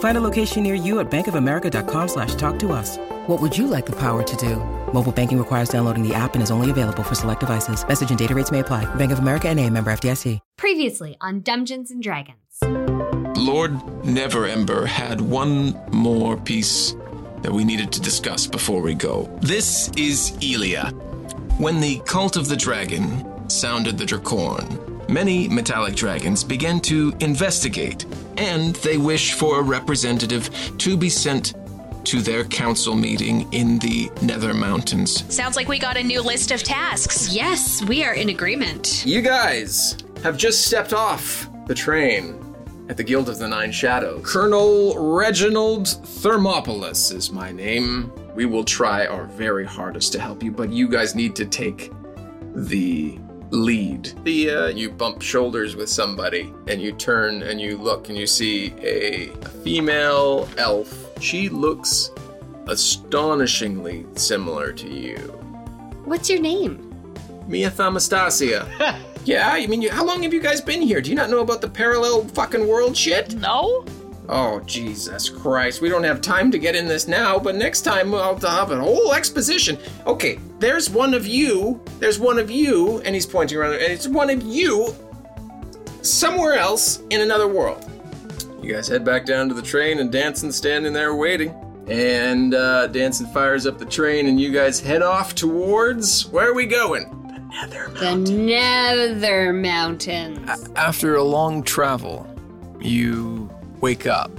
Find a location near you at bankofamerica.com slash talk to us. What would you like the power to do? Mobile banking requires downloading the app and is only available for select devices. Message and data rates may apply. Bank of America and a member FDIC. Previously on Dungeons and Dragons. Lord Neverember had one more piece that we needed to discuss before we go. This is Elia. When the cult of the dragon sounded the Draakhorn, many metallic dragons began to investigate, and they wish for a representative to be sent to their council meeting in the Nether Mountains. Sounds like we got a new list of tasks. Yes, we are in agreement. You guys have just stepped off the train at the Guild of the Nine Shadows. Colonel Reginald Thermopolis is my name. We will try our very hardest to help you, but you guys need to take the lead. The uh, you bump shoulders with somebody, and you turn and you look, and you see a, a female elf. She looks astonishingly similar to you. What's your name? Mia Thamastasia. yeah, I mean, you, how long have you guys been here? Do you not know about the parallel fucking world shit? No? Oh, Jesus Christ. We don't have time to get in this now, but next time I'll have a whole exposition. Okay, there's one of you. There's one of you, and he's pointing around, and it's one of you somewhere else in another world. You guys head back down to the train, and Danson's standing there waiting. And uh, Danson fires up the train, and you guys head off towards where are we going? The Nether The Nether Mountains. After a long travel, you wake up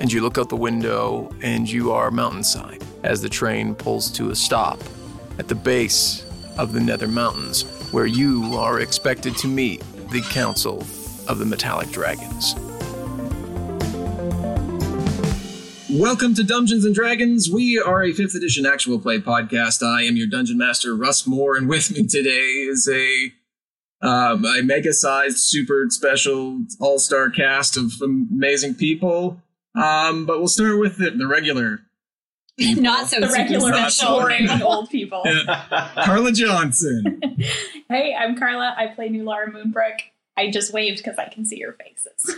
and you look out the window and you are mountainside as the train pulls to a stop at the base of the Nether Mountains, where you are expected to meet the Council of the Metallic Dragons. Welcome to Dungeons and Dragons. We are a 5th edition actual play podcast. I am your dungeon master, Russ Moore, and with me today is a um, a mega sized, super special, all star cast of amazing people. Um, but we'll start with the, the regular. people. Not so the super regular special. boring old people. Carla Johnson. hey, I'm Carla. I play new Lara Moonbrook. I just waved because I can see your faces.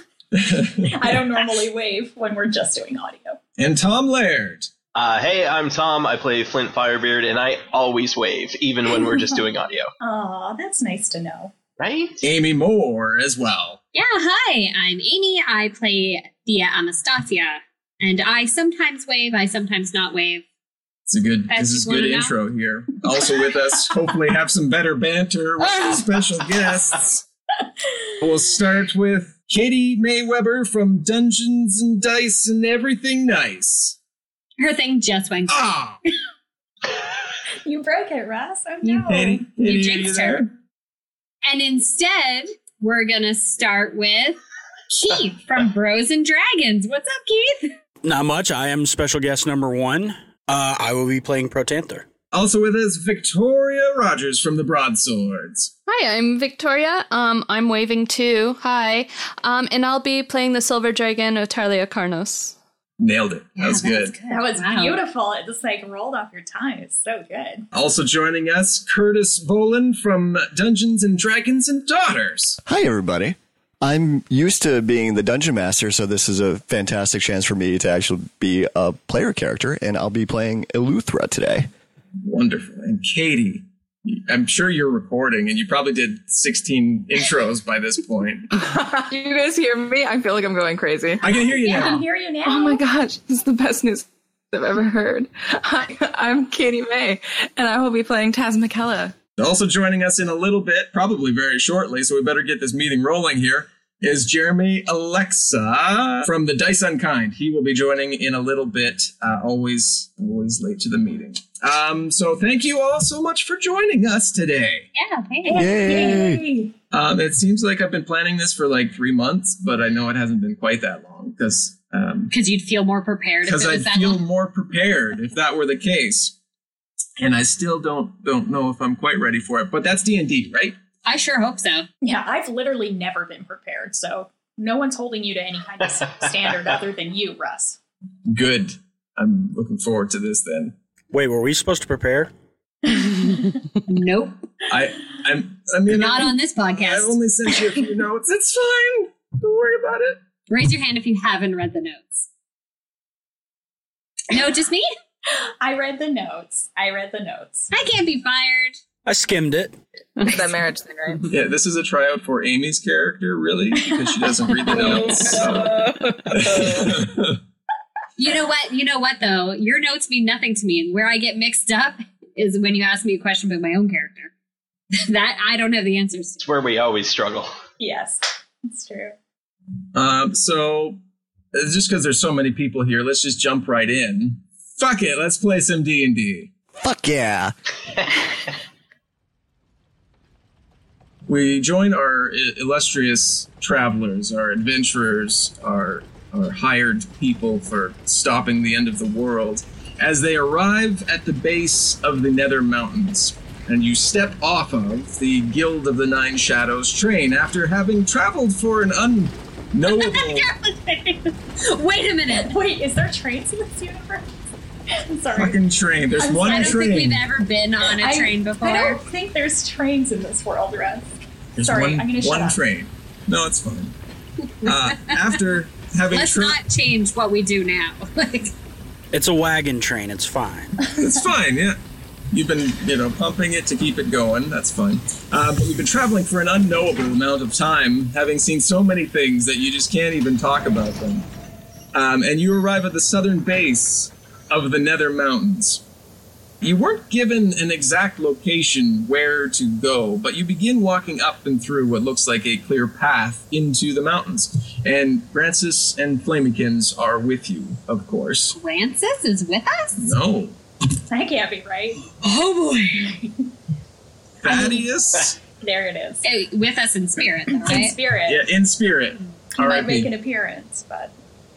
I don't normally wave when we're just doing audio. and Tom Laird. Uh, hey, I'm Tom. I play Flint Firebeard, and I always wave, even when we're just doing audio. Aw, that's nice to know. Right? Amy Moore as well. Yeah, hi, I'm Amy. I play Thea Anastasia. And I sometimes wave, I sometimes not wave. It's a good. As this is wanna good know. intro here. Also with us, hopefully have some better banter with some special guests. We'll start with Katie May Mayweber from Dungeons and Dice and Everything Nice. Her thing just went. Ah, You broke it, Russ. Oh You no. Katie, You Katie, are jinxed there? her. And instead, we're gonna start with Keith from Bros and Dragons. What's up, Keith? Not much. I am special guest number one. Uh, I will be playing Protanther. Also with us, Victoria Rogers from the Broadswords. Hi, I'm Victoria. Um, I'm waving too. Hi. Um, and I'll be playing the Silver Dragon of Tarlia Carnos. Nailed it. That was good. That was Wow. beautiful. It just like rolled off your tongue. It's so good. Also joining us, Curtis Boland from Dungeons and Dragons and Daughters. Hi, everybody. I'm used to being the dungeon master, so this is a fantastic chance for me to actually be a player character, and I'll be playing Eleuthera today. Wonderful. And Katie, I'm sure you're recording and you probably did 16 intros by this point. you guys hear me? I feel like I'm going crazy. I can hear you I now. can hear you now. Oh my gosh, this is the best news I've ever heard. Hi, I'm Katie May, and I will be playing Tazmikella. Also joining us in a little bit, probably very shortly, so we better get this meeting rolling here, is Jeremy Alexa from the Dice Unkind. He will be joining in a little bit, uh, always, always late to the meeting. Um, so thank you all so much for joining us today. Yeah, hey. Um, it seems like I've been planning this for like three months, but I know it hasn't been quite that long because um, Because you'd feel more prepared if because I was that feel long. more prepared if that were the case. And I still don't don't know if I'm quite ready for it. But that's D and D, right? I sure hope so. Yeah, I've literally never been prepared, so no one's holding you to any kind of standard other than you, Russ. Good. I'm looking forward to this then. Wait, were we supposed to prepare? Nope. I I'm I mean Not I, on this podcast. I podcast. only sent you a few notes. It's fine. Don't worry about it. Raise your hand if you haven't read the notes. No, just me? I read the notes. I read the notes. I can't be fired. I skimmed it. that marriage thing, right? Yeah, this is a tryout for Amy's character, really, because she doesn't read the notes. so. You know what? You know what though? Your notes mean nothing to me, and where I get mixed up is when you ask me a question about my own character. that I don't have the answers to. It's where we always struggle. Yes, it's true. Um, so just because there's so many people here, let's just jump right in. Fuck it, let's play some D and D. Fuck yeah. We join our illustrious travelers, our adventurers, our our hired people for stopping the end of the world, as they arrive at the base of the Nether Mountains. And you step off of the Guild of the Nine Shadows train after having traveled for an unknowable. Wait a minute. Wait, is there trains in this universe? I'm sorry. fucking train. There's I'm one I don't train. think we've ever been on a I- train before. I don't think there's trains in this world, Russ. There's Sorry, one, I'm gonna shut one up. train. No, it's fine. Uh, after having Let's tra- not change what we do now. like, It's a wagon train. It's fine. It's fine, yeah. You've been, you know, pumping it to keep it going. That's fine. Uh, but you've been traveling for an unknowable amount of time, having seen so many things that you just can't even talk about them. Um, and you arrive at the southern base of the Nether Mountains. You weren't given an exact location where to go, but you begin walking up and through what looks like a clear path into the mountains. And Francis and Flamikins are with you, of course. Francis is with us? No. That can't be right. Oh boy. Thaddeus? There it is. Hey, with us in spirit, though, In spirit. Yeah, in spirit. He might make R.I.P. an appearance, but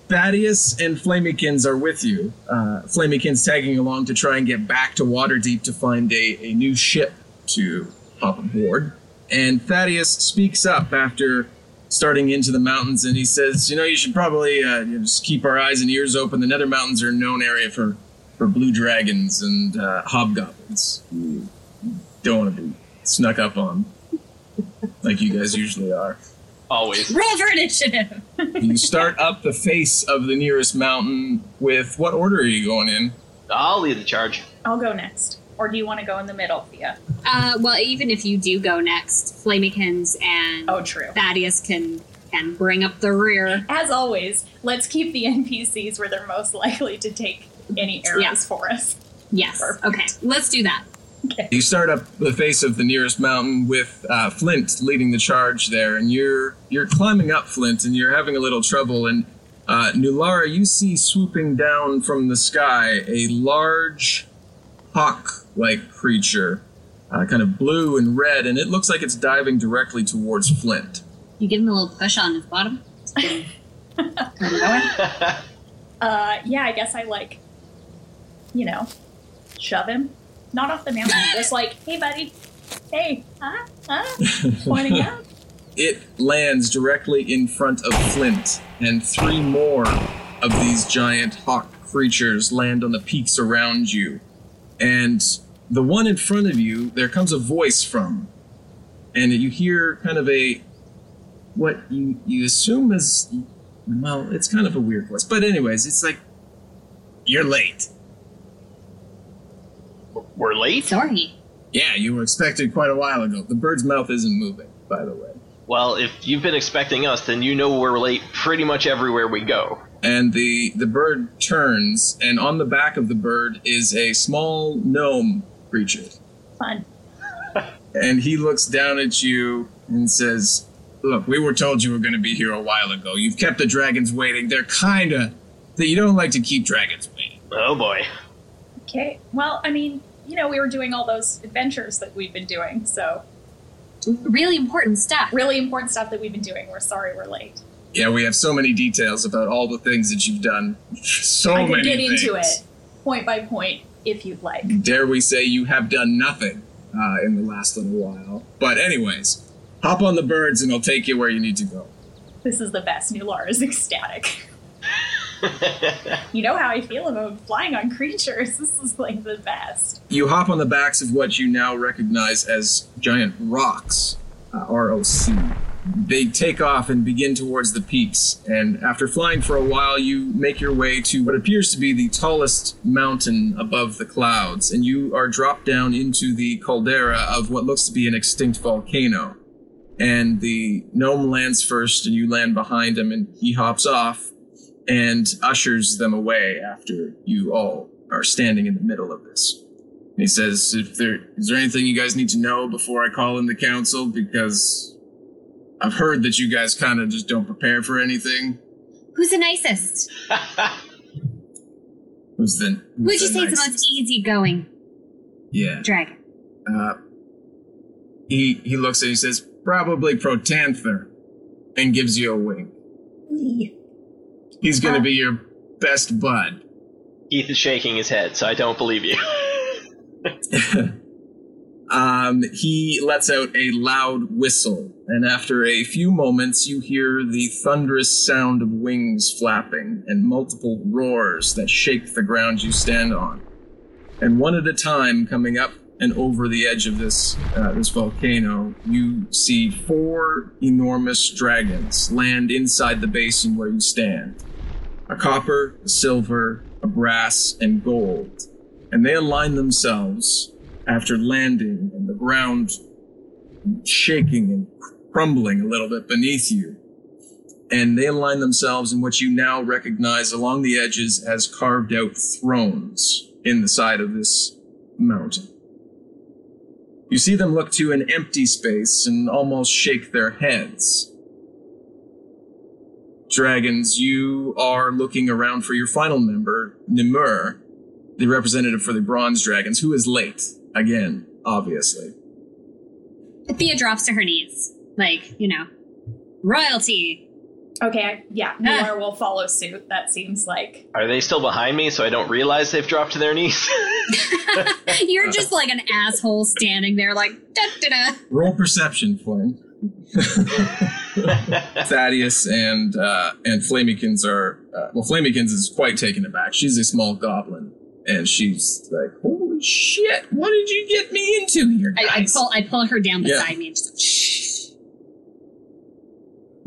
Thaddeus and Flamikins are with you. Uh, Flamikins tagging along to try and get back to Waterdeep to find a, a new ship to hop aboard. And Thaddeus speaks up after starting into the mountains and he says, You know, you should probably uh, you know, just keep our eyes and ears open. The Nether Mountains are a known area for, for blue dragons and uh, hobgoblins. You don't want to be snuck up on like you guys usually are. Always. Roll for initiative. you start up the face of the nearest mountain with what order are you going in? I'll lead the charge. I'll go next. Or do you want to go in the middle, Thea? Uh, well, even if you do go next, Flamikins and Oh, true. Thaddeus can can bring up the rear. As always, let's keep the NPCs where they're most likely to take any arrows Yeah. for us. Yes. Perfect. Okay. Let's do that. You start up the face of the nearest mountain with uh, Flint leading the charge there, and you're you're climbing up Flint, and you're having a little trouble. And uh, Nulara, you see swooping down from the sky a large hawk-like creature, uh, kind of blue and red, and it looks like it's diving directly towards Flint. You give him a little push on his bottom. Uh, yeah, I guess I like, you know, shove him. Not off the mountain, just like, hey, buddy. Hey, huh? Huh? Pointing out. It lands directly in front of Flint, and three more of these giant hawk creatures land on the peaks around you. And the one in front of you, there comes a voice from, and you hear kind of a what you you assume is well, it's kind of a weird voice, but anyways, it's like you're late. We're late? Sorry. Yeah, you were expected quite a while ago. The bird's mouth isn't moving, by the way. Well, if you've been expecting us, then you know we're late pretty much everywhere we go. and the the bird turns and on the back of the bird is a small gnome creature Fun. and he looks down at you and says, Look, we were told you were going to be here a while ago. You've kept the dragons waiting. They're kind of. that You don't like to keep dragons waiting. Oh boy. Okay. Well, I mean, you know, we were doing all those adventures that we've been doing, so Really important stuff. really important stuff that we've been doing. We're sorry we're late. Yeah, we have so many details about all the things that you've done. So I can many get things. into it point by point if you'd like. Dare we say you have done nothing uh, in the last little while. But, anyways, hop on the birds and I'll take you where you need to go. This is the best. New Lara's ecstatic. you know how I feel about flying on creatures. This is like the best. You hop on the backs of what you now recognize as giant rocks, uh, ROC. They take off and begin towards the peaks, and after flying for a while, you make your way to what appears to be the tallest mountain above the clouds, and you are dropped down into the caldera of what looks to be an extinct volcano. And the gnome lands first, and you land behind him, and he hops off and ushers them away after you all are standing in the middle of this. And he says, "If there is there anything you guys need to know before I call in the council, because I've heard that you guys kind of just don't prepare for anything." Who's the nicest? Who's the? who's Would you the say it's the most easygoing Yeah. dragon? Uh, he he looks and he says, "Probably Protanther," and gives you a wink. He's gonna be your best bud. Keith is shaking his head, so I don't believe you. Um, he lets out a loud whistle, and after a few moments, you hear the thunderous sound of wings flapping and multiple roars that shake the ground you stand on. And one at a time, coming up and over the edge of this uh, this volcano, you see four enormous dragons land inside the basin where you stand. A copper, a silver, a brass, and gold. And they align themselves after landing and the ground shaking and crumbling a little bit beneath you. And they align themselves in what you now recognize along the edges as carved out thrones in the side of this mountain. You see them look to an empty space and almost shake their heads. Dragons, you are looking around for your final member, Nimur, the representative for the Bronze Dragons, who is late. Again, obviously. Thea drops to her knees. Like, you know, royalty. Okay, I, yeah, New will follow suit. That seems like Are they still behind me so I don't realize they've dropped to their knees? You're just like an asshole standing there, like, da da da. Roll perception, Flame. Thaddeus and uh, and Flamikins are uh, well. Flamikins is quite taken aback. She's a small goblin, and she's like, "Holy shit! What did you get me into here, I, I pull I pull her down Yeah. beside me and just shh.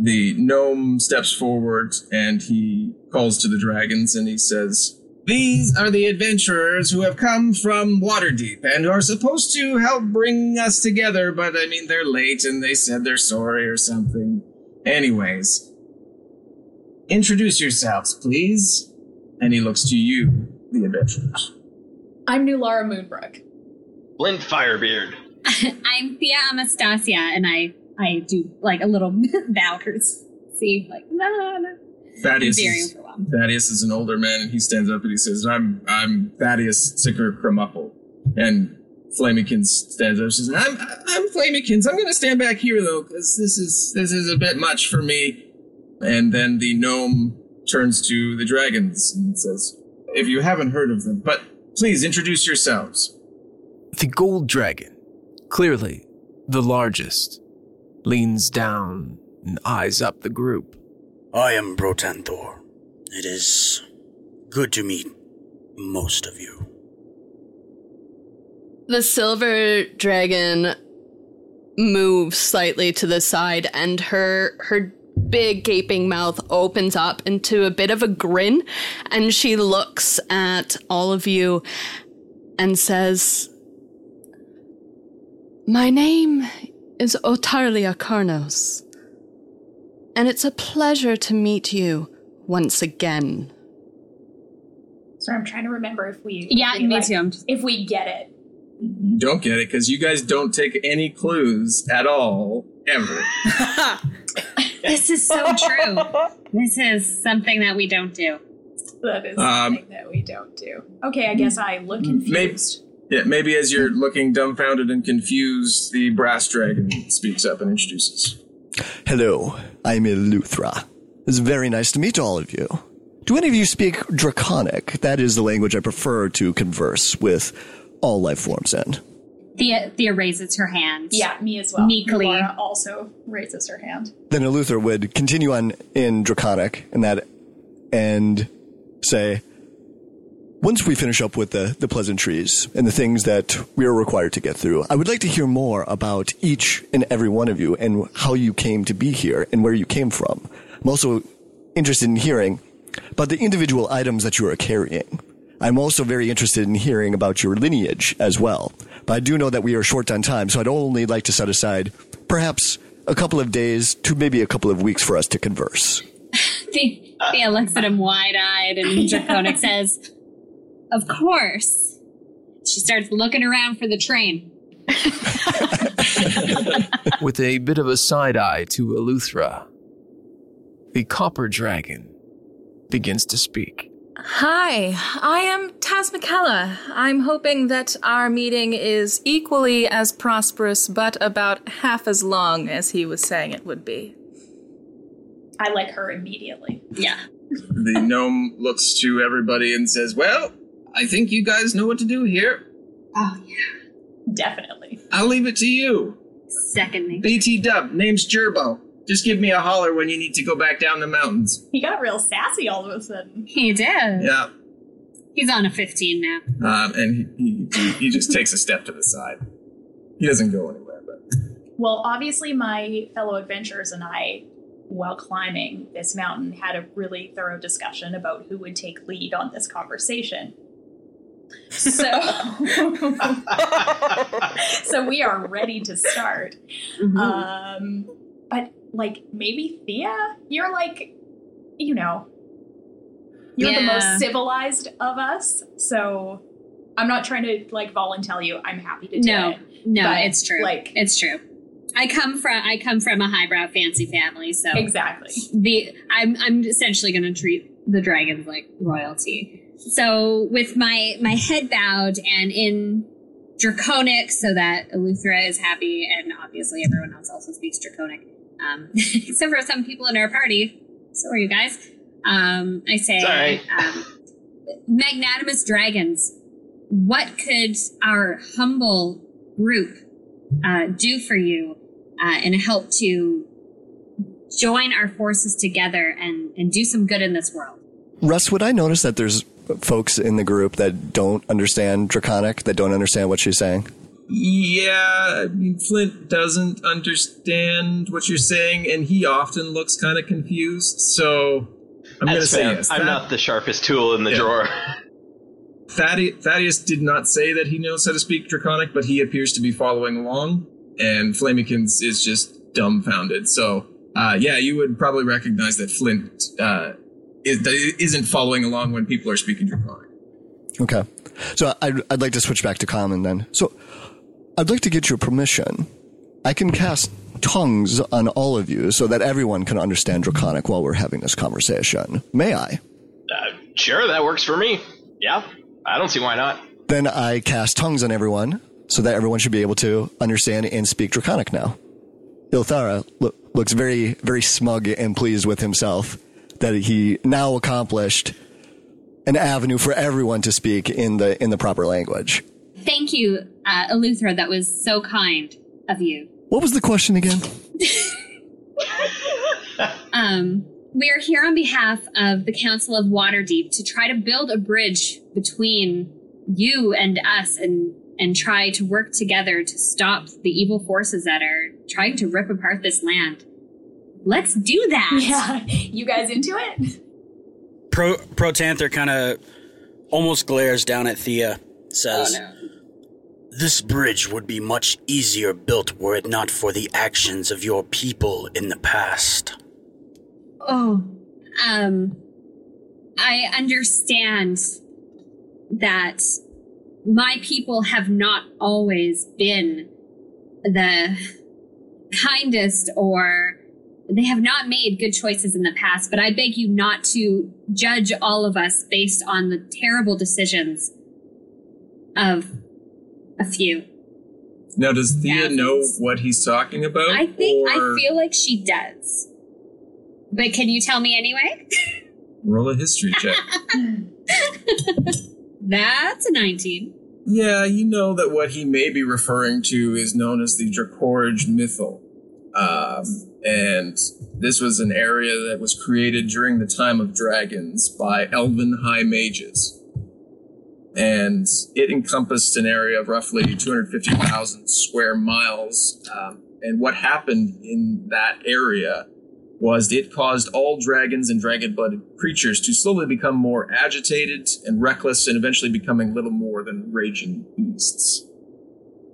The gnome steps forward and he calls to the dragons and he says, These are the adventurers who have come from Waterdeep and are supposed to help bring us together, but I mean, they're late and they said they're sorry or something. Anyways, introduce yourselves, please. And he looks to you, the adventurers. I'm New Lara Moonbrook. Flint Firebeard. I'm Thea Anastasia, and I I do like a little bow see like nah, nah. Thaddeus is. Thaddeus is an older man, and he stands up and he says, "I'm I'm Thaddeus Sicker Crumupple." And Flamikins stands up and says, "I'm I'm Flamikins. I'm going to stand back here though, because this is this is a bit much for me." And then the gnome turns to the dragons and says, "If you haven't heard of them, but please introduce yourselves." The gold dragon, clearly the largest, leans down and eyes up the group. I am Protanther. It is good to meet most of you. The silver dragon moves slightly to the side and her her big gaping mouth opens up into a bit of a grin and she looks at all of you and says My name is Otarlia Karnos and it's a pleasure to meet you once again. So I'm trying to remember if we Yeah, if we, me like, too. Just- If we get it, You don't get it because you guys don't take any clues at all, ever. This is so true. this is something that we don't do. That is Um, something that we don't do. Okay, I guess I look confused. Maybe, yeah, maybe as you're looking dumbfounded and confused, the brass dragon speaks up and introduces. Hello, I'm Eleuthera. It's very nice to meet all of you. Do any of you speak Draconic? That is the language I prefer to converse with all life forms in. Thea, Thea raises her hand. Yeah, me as well. Meekly. Laura also raises her hand. Then Eleuther would continue on in Draconic and that and say, once we finish up with the, the pleasantries and the things that we are required to get through, I would like to hear more about each and every one of you and how you came to be here and where you came from. I'm also interested in hearing about the individual items that you are carrying. I'm also very interested in hearing about your lineage as well. But I do know that we are short on time, so I'd only like to set aside perhaps a couple of days to maybe a couple of weeks for us to converse. Thea, Thea looks at him wide eyed and Draconic says, Of course. She starts looking around for the train. With a bit of a side eye to Eleuthera, the copper dragon begins to speak. Hi, I am Tazmikella. I'm hoping that our meeting is equally as prosperous, but about half as long as he was saying it would be. I like her immediately. Yeah. The gnome looks to everybody and says, Well, I think you guys know what to do here. Oh, yeah. Definitely. I'll leave it to you. Second me. BT Dub, name's Gerbo. Just give me a holler when you need to go back down the mountains. He got real sassy all of a sudden. He did. Yeah. He's on a 15 now. Um, and he, he, he just takes a step to the side. He doesn't go anywhere, but Well, obviously, my fellow adventurers and I, while climbing this mountain, had a really thorough discussion about who would take lead on this conversation. So, so we are ready to start. Um, but like maybe Thea, you're like, you know, you're the most civilized of us. So I'm not trying to like volunteer you. I'm happy to do No, it. no, But, it's true. Like it's true. I come from I come from a highbrow fancy family, so exactly. the I'm I'm essentially going to treat the dragons like royalty. So with my my head bowed and in draconic, so that Eleuthera is happy, and obviously everyone else also speaks draconic, um, except for some people in our party. So are you guys? Um, I say, um, magnanimous dragons. What could our humble group uh, do for you uh, and help to join our forces together and, and do some good in this world. Russ, would I notice that there's folks in the group that don't understand Draconic, that don't understand what she's saying? Yeah, I mean, Flint doesn't understand what you're saying, and he often looks kind of confused. So I'm going to say fair. yes. I'm That- not the sharpest tool in the Yeah. drawer. Thaddeus, Thaddeus did not say that he knows how to speak Draconic, but he appears to be following along, and Flamikins is just dumbfounded. So, uh, yeah, you would probably recognize that Flint uh, is, that isn't following along when people are speaking Draconic. Okay. So I'd, I'd like to switch back to common then. So I'd like to get your permission. I can cast tongues on all of you so that everyone can understand Draconic while we're having this conversation. May I? Uh, sure, that works for me. Yeah, I don't see why not. Then I cast tongues on everyone so that everyone should be able to understand and speak Draconic now. Eleuthera lo- looks very, very smug and pleased with himself that he now accomplished an avenue for everyone to speak in the in the proper language. Thank you, uh, Eleuthera. That was so kind of you. What was the question again? Um, we are here on behalf of the Council of Waterdeep to try to build a bridge between you and us and and try to work together to stop the evil forces that are trying to rip apart this land. Let's do that. Yeah, you guys into it? Pro Protanther kind of almost glares down at Thea. Says, "This bridge would be much easier built were it not for the actions of your people in the past." Oh, um, I understand that my people have not always been the kindest or they have not made good choices in the past, but I beg you not to judge all of us based on the terrible decisions of a few. Now, does Thea know what he's talking about? I think, I feel like she does. But can you tell me anyway? roll a history check. That's a 19. yeah, you know that what he may be referring to is known as the Dracorage Mythal. Um, and this was an area that was created during the time of dragons by elven high mages. And it encompassed an area of roughly 250,000 square miles. Um, and what happened in that area was it caused all dragons and dragon blooded creatures to slowly become more agitated and reckless and eventually becoming little more than raging beasts.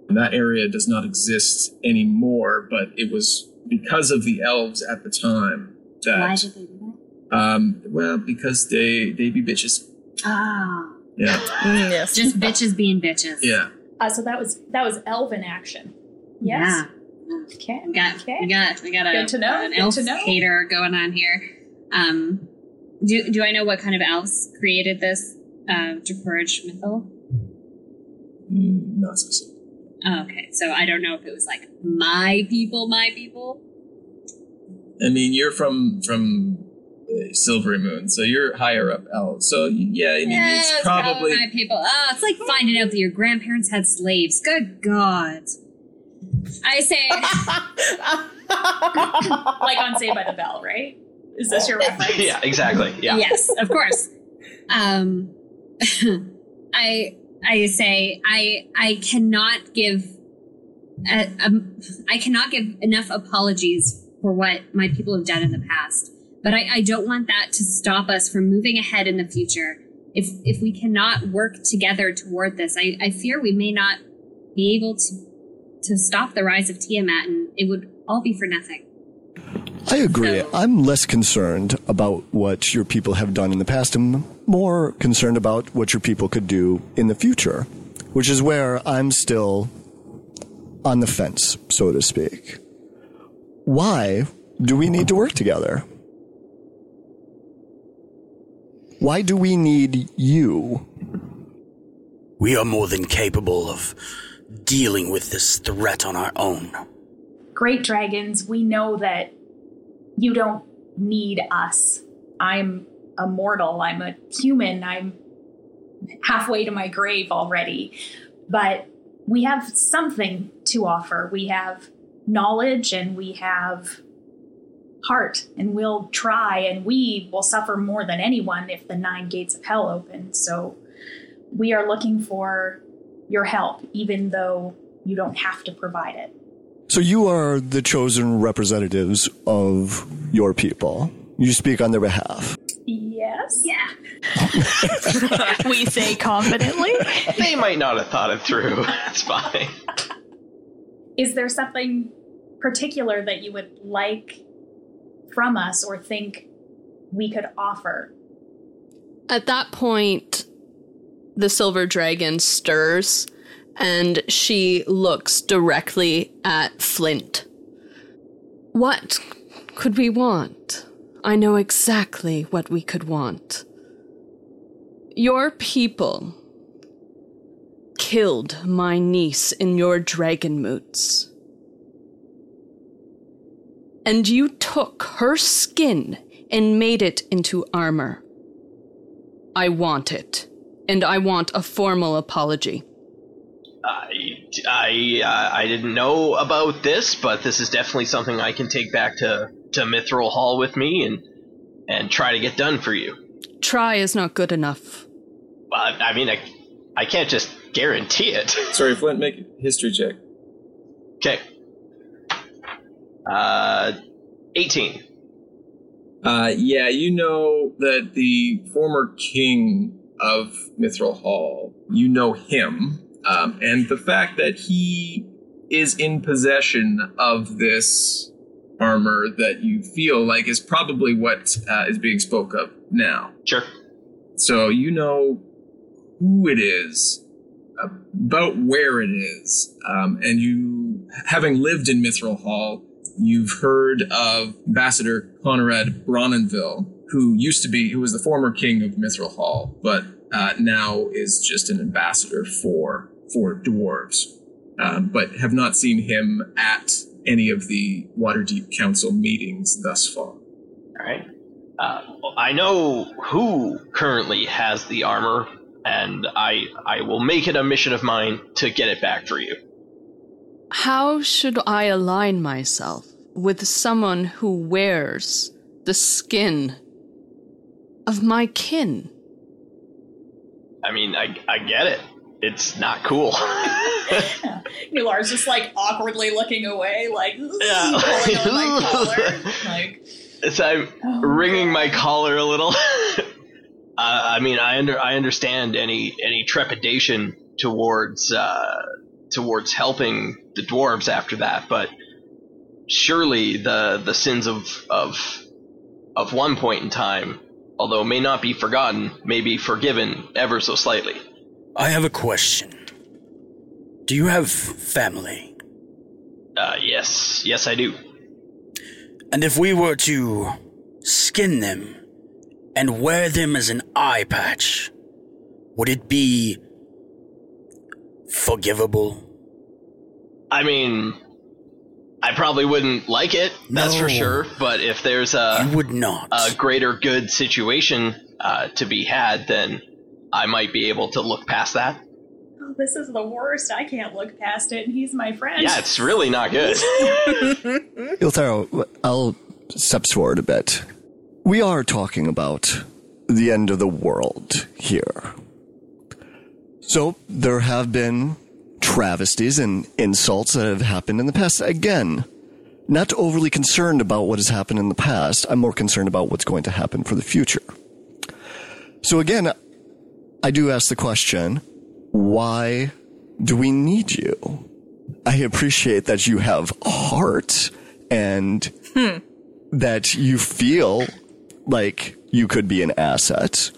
And that area does not exist anymore, but it was because of the elves at the time that. Why did they do Um, well, because they they be bitches. that? Ah. Yeah. yes. Just bitches being bitches. Yeah. Uh, so that was that was elven action. Yes. Okay. We got, Okay. we got, we got a, Good to know, an good elf to know. hater going on here. Um, do, do I know what kind of elves created this uh, Dracorage mythal? Mm, not specific. Oh, okay, so I don't know if it was like my people, my people. I mean, you're from from uh, Silverymoon, so you're higher up elves. So yeah, I mean, Yeah, it's it's probably my people. Oh, it's like finding out that your grandparents had slaves. Good God. I say, like on Saved by the Bell, right? Is this your reference? yeah, exactly. Yeah. yes, of course. Um, I I say I I cannot give a, um, I cannot give enough apologies for what my people have done in the past, but I, I don't want that to stop us from moving ahead in the future. If if we cannot work together toward this, I, I fear we may not be able to to stop the rise of Tiamat, and it would all be for nothing. I agree. I'm less concerned about what your people have done in the past. I'm more concerned about what your people could do in the future, which is where I'm still on the fence, so to speak. Why do we need to work together? Why do we need you? We are more than capable of dealing with this threat on our own. Great dragons, we know that you don't need us. I'm a mortal. I'm a human. I'm halfway to my grave already. But we have something to offer. We have knowledge and we have heart, and we'll try, and we will suffer more than anyone if the nine gates of hell open. So we are looking for your help, even though you don't have to provide it. So you are the chosen representatives of your people. You speak on their behalf. Yes. Yeah. we say confidently. They might not have thought it through. It's fine. Is there something particular that you would like from us or think we could offer? At that point, the silver dragon stirs and she looks directly at Flint. What could we want? I know exactly what we could want. Your people killed my niece in your dragon moots. And you took her skin and made it into armor. I want it, and I want a formal apology. I, I, uh, I didn't know about this, but this is definitely something I can take back to, to Mithril Hall with me and and try to get done for you. Try is not good enough. But I mean, I, I can't just guarantee it. Sorry, Flint, make a history check. Okay. Uh, 18. Uh, yeah, you know that the former king of Mithril Hall, you know him, um, and the fact that he is in possession of this armor that you feel like is probably what uh, is being spoke of now. Sure. So you know who it is about where it is. Um, and you, having lived in Mithril Hall, you've heard of Ambassador Connerad Brawnanvil, who used to be, who was the former king of Mithril Hall, but uh, now is just an ambassador for for dwarves. Um, but have not seen him at any of the Waterdeep Council meetings thus far. All right. Uh, I know who currently has the armor, and I I will make it a mission of mine to get it back for you. How should I align myself with someone who wears the skin of my kin? I mean, I I get it. It's not cool. Nular's just like awkwardly looking away, like Yeah. pulling on my collar. Like So I'm Oh, wringing my collar a little. uh, I mean, I under I understand any any trepidation towards uh, towards helping the dwarves after that, but surely the the sins of of of one point in time, although may not be forgotten, may be forgiven ever so slightly. I have a question. Do you have family? Uh, yes, yes, I do. And if we were to skin them and wear them as an eye patch, would it be forgivable? I mean, I probably wouldn't like it. That's for sure. But if there's a You would not. a greater good situation uh, to be had, then I might be able to look past that. oh, this is the worst. I can't look past it, and he's my friend. Yeah, it's really not good. Eleuthera, I'll step forward a bit. We are talking about the end of the world here. So there have been travesties and insults that have happened in the past. Again, not overly concerned about what has happened in the past. I'm more concerned about what's going to happen for the future. So again, I do ask the question, why do we need you? I appreciate that you have heart and hmm. that you feel like you could be an asset.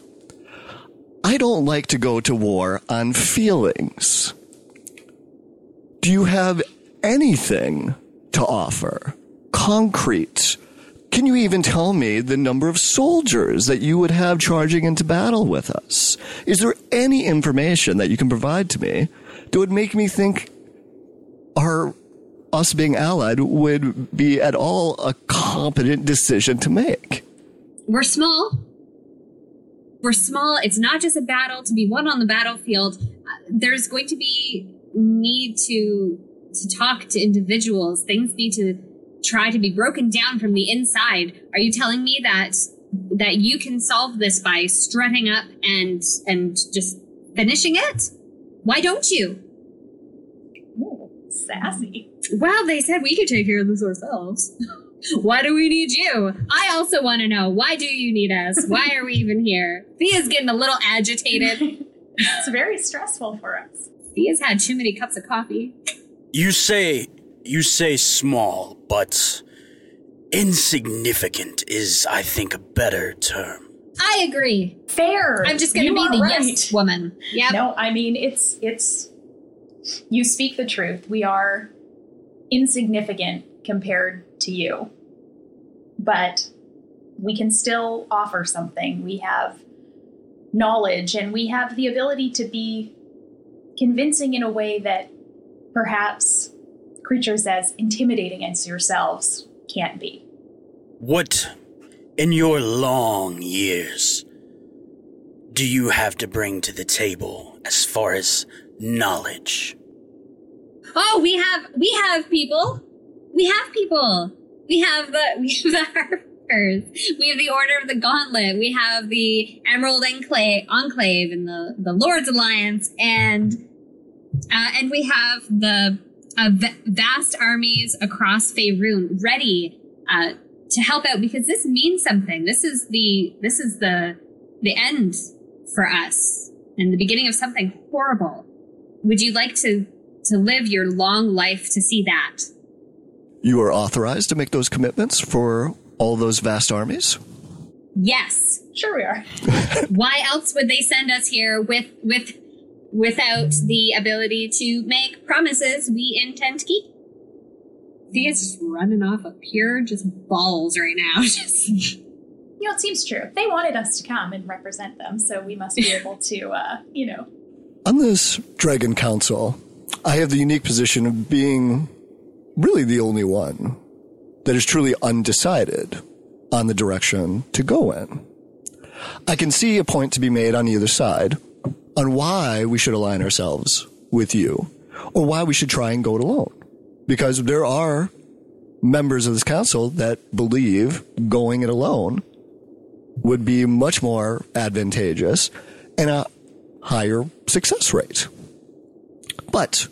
I don't like to go to war on feelings. Do you have anything to offer? Concrete. Can you even tell me the number of soldiers that you would have charging into battle with us? Is there any information that you can provide to me that would make me think our us being allied would be at all a competent decision to make? We're small. We're small. It's not just a battle to be won on the battlefield. Uh, There's going to be need to to talk to individuals. Things need to try to be broken down from the inside. Are you telling me that that you can solve this by strutting up and and just finishing it? Why don't you? Ooh, sassy. Well, they said we could take care of this ourselves. Why do we need you? I also want to know why do you need us? Why are we even here? Thea's getting a little agitated. It's very stressful for us. Thea's had too many cups of coffee. You say you say small, but insignificant is, I think, a better term. I agree. Fair. I'm just going to be are the right. yes woman. Yeah. No, I mean it's it's you speak the truth. We are insignificant compared to you. But we can still offer something. We have knowledge and we have the ability to be convincing in a way that perhaps creatures as intimidating as yourselves can't be. What, in your long years, do you have to bring to the table as far as knowledge? Oh, we have we have people. We have people. We have the we have the harpers. We have the Order of the Gauntlet. We have the Emerald Enclave, Enclave and the the Lords Alliance, and uh, and we have the uh, v- vast armies across Faerun ready uh, to help out because this means something. This is the this is the the end for us and the beginning of something horrible. Would you like to to live your long life to see that? You are authorized to make those commitments for all those vast armies? Yes. Sure we are. Why else would they send us here with with without the ability to make promises we intend to keep. Thea's just running off of pure just balls right now. Just You know, it seems true. They wanted us to come and represent them, so we must be able to, uh, you know. On this Dragon Council, I have the unique position of being really the only one that is truly undecided on the direction to go in. I can see a point to be made on either side on why we should align ourselves with you or why we should try and go it alone. Because there are members of this council that believe going it alone would be much more advantageous and a higher success rate. But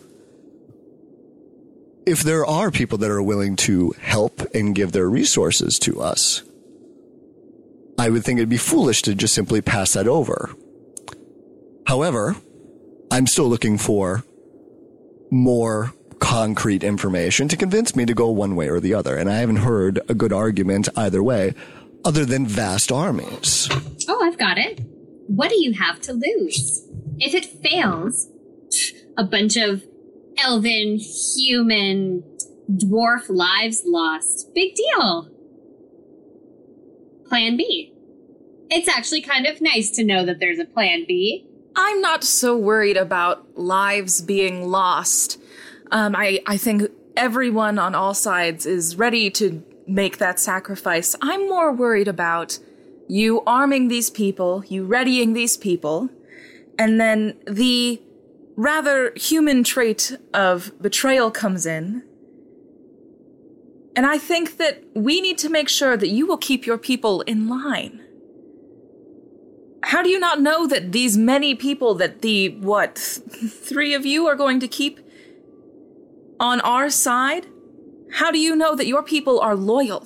if there are people that are willing to help and give their resources to us, I would think it'd be foolish to just simply pass that over. However, I'm still looking for more concrete information to convince me to go one way or the other. And I haven't heard a good argument either way other than vast armies. Oh, I've got it. What do you have to lose? If it fails, a bunch of elven, human, dwarf lives lost. Big deal. Plan B. It's actually kind of nice to know that there's a plan B. I'm not so worried about lives being lost. Um, I, I think everyone on all sides is ready to make that sacrifice. I'm more worried about you arming these people, you readying these people, and then the rather human trait of betrayal comes in. And I think that we need to make sure that you will keep your people in line. How do you not know that these many people that the, what, th- three of you are going to keep on our side? How do you know that your people are loyal?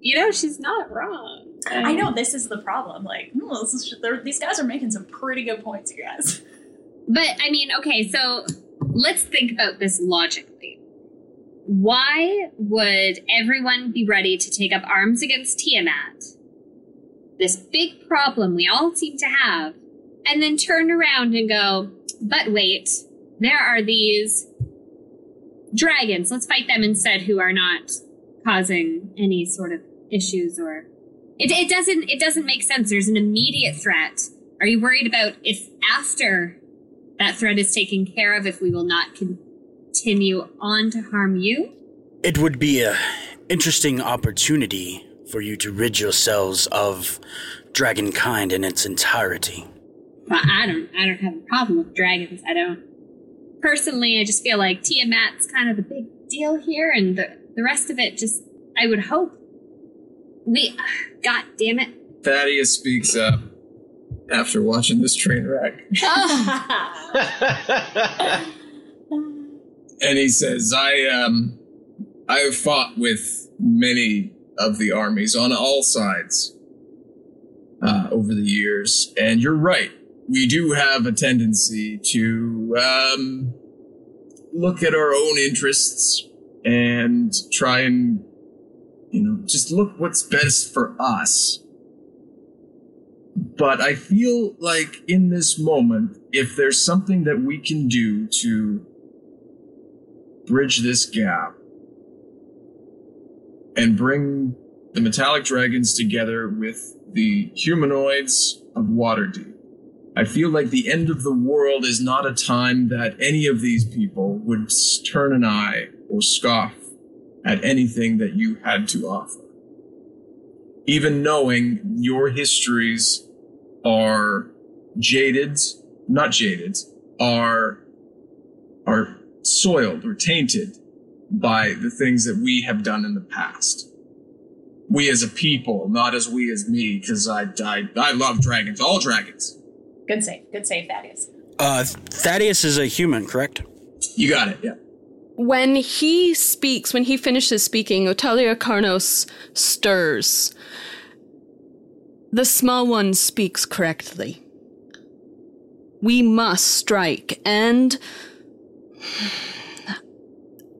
You know, she's not wrong. I know this is the problem. Like, hmm, is, these guys are making some pretty good points, you guys. But I mean, okay, so let's think about this logically. Why would everyone be ready to take up arms against Tiamat? This big problem we all seem to have, and then turn around and go, but wait, there are these dragons. Let's fight them instead who are not causing any sort of issues or it, it doesn't it doesn't make sense. There's an immediate threat. Are you worried about if after that threat is taken care of, if we will not continue on to harm you? It would be a interesting opportunity for you to rid yourselves of dragonkind in its entirety. But I don't I don't have a problem with dragons. I don't personally I just feel like Tiamat's kind of the big deal here and the, the rest of it just I would hope we God damn it. Thaddeus speaks up after watching this train wreck. and he says, "I um, I have fought with many of the armies on all sides uh, over the years, and you're right. We do have a tendency to um, look at our own interests and try and you know just look what's best for us." But I feel like in this moment, if there's something that we can do to bridge this gap and bring the metallic dragons together with the humanoids of Waterdeep, I feel like the end of the world is not a time that any of these people would turn an eye or scoff at anything that you had to offer. Even knowing your histories are jaded, not jaded, are are soiled or tainted by the things that we have done in the past. we as a people, not as we as me, because I, I I love dragons, all dragons. Good save. Good save, Thaddeus. Uh, Thaddeus is a human, correct? You got it. Yeah. When he speaks, when he finishes speaking, Otaaryliakkarnos stirs. The small one speaks correctly. We must strike, and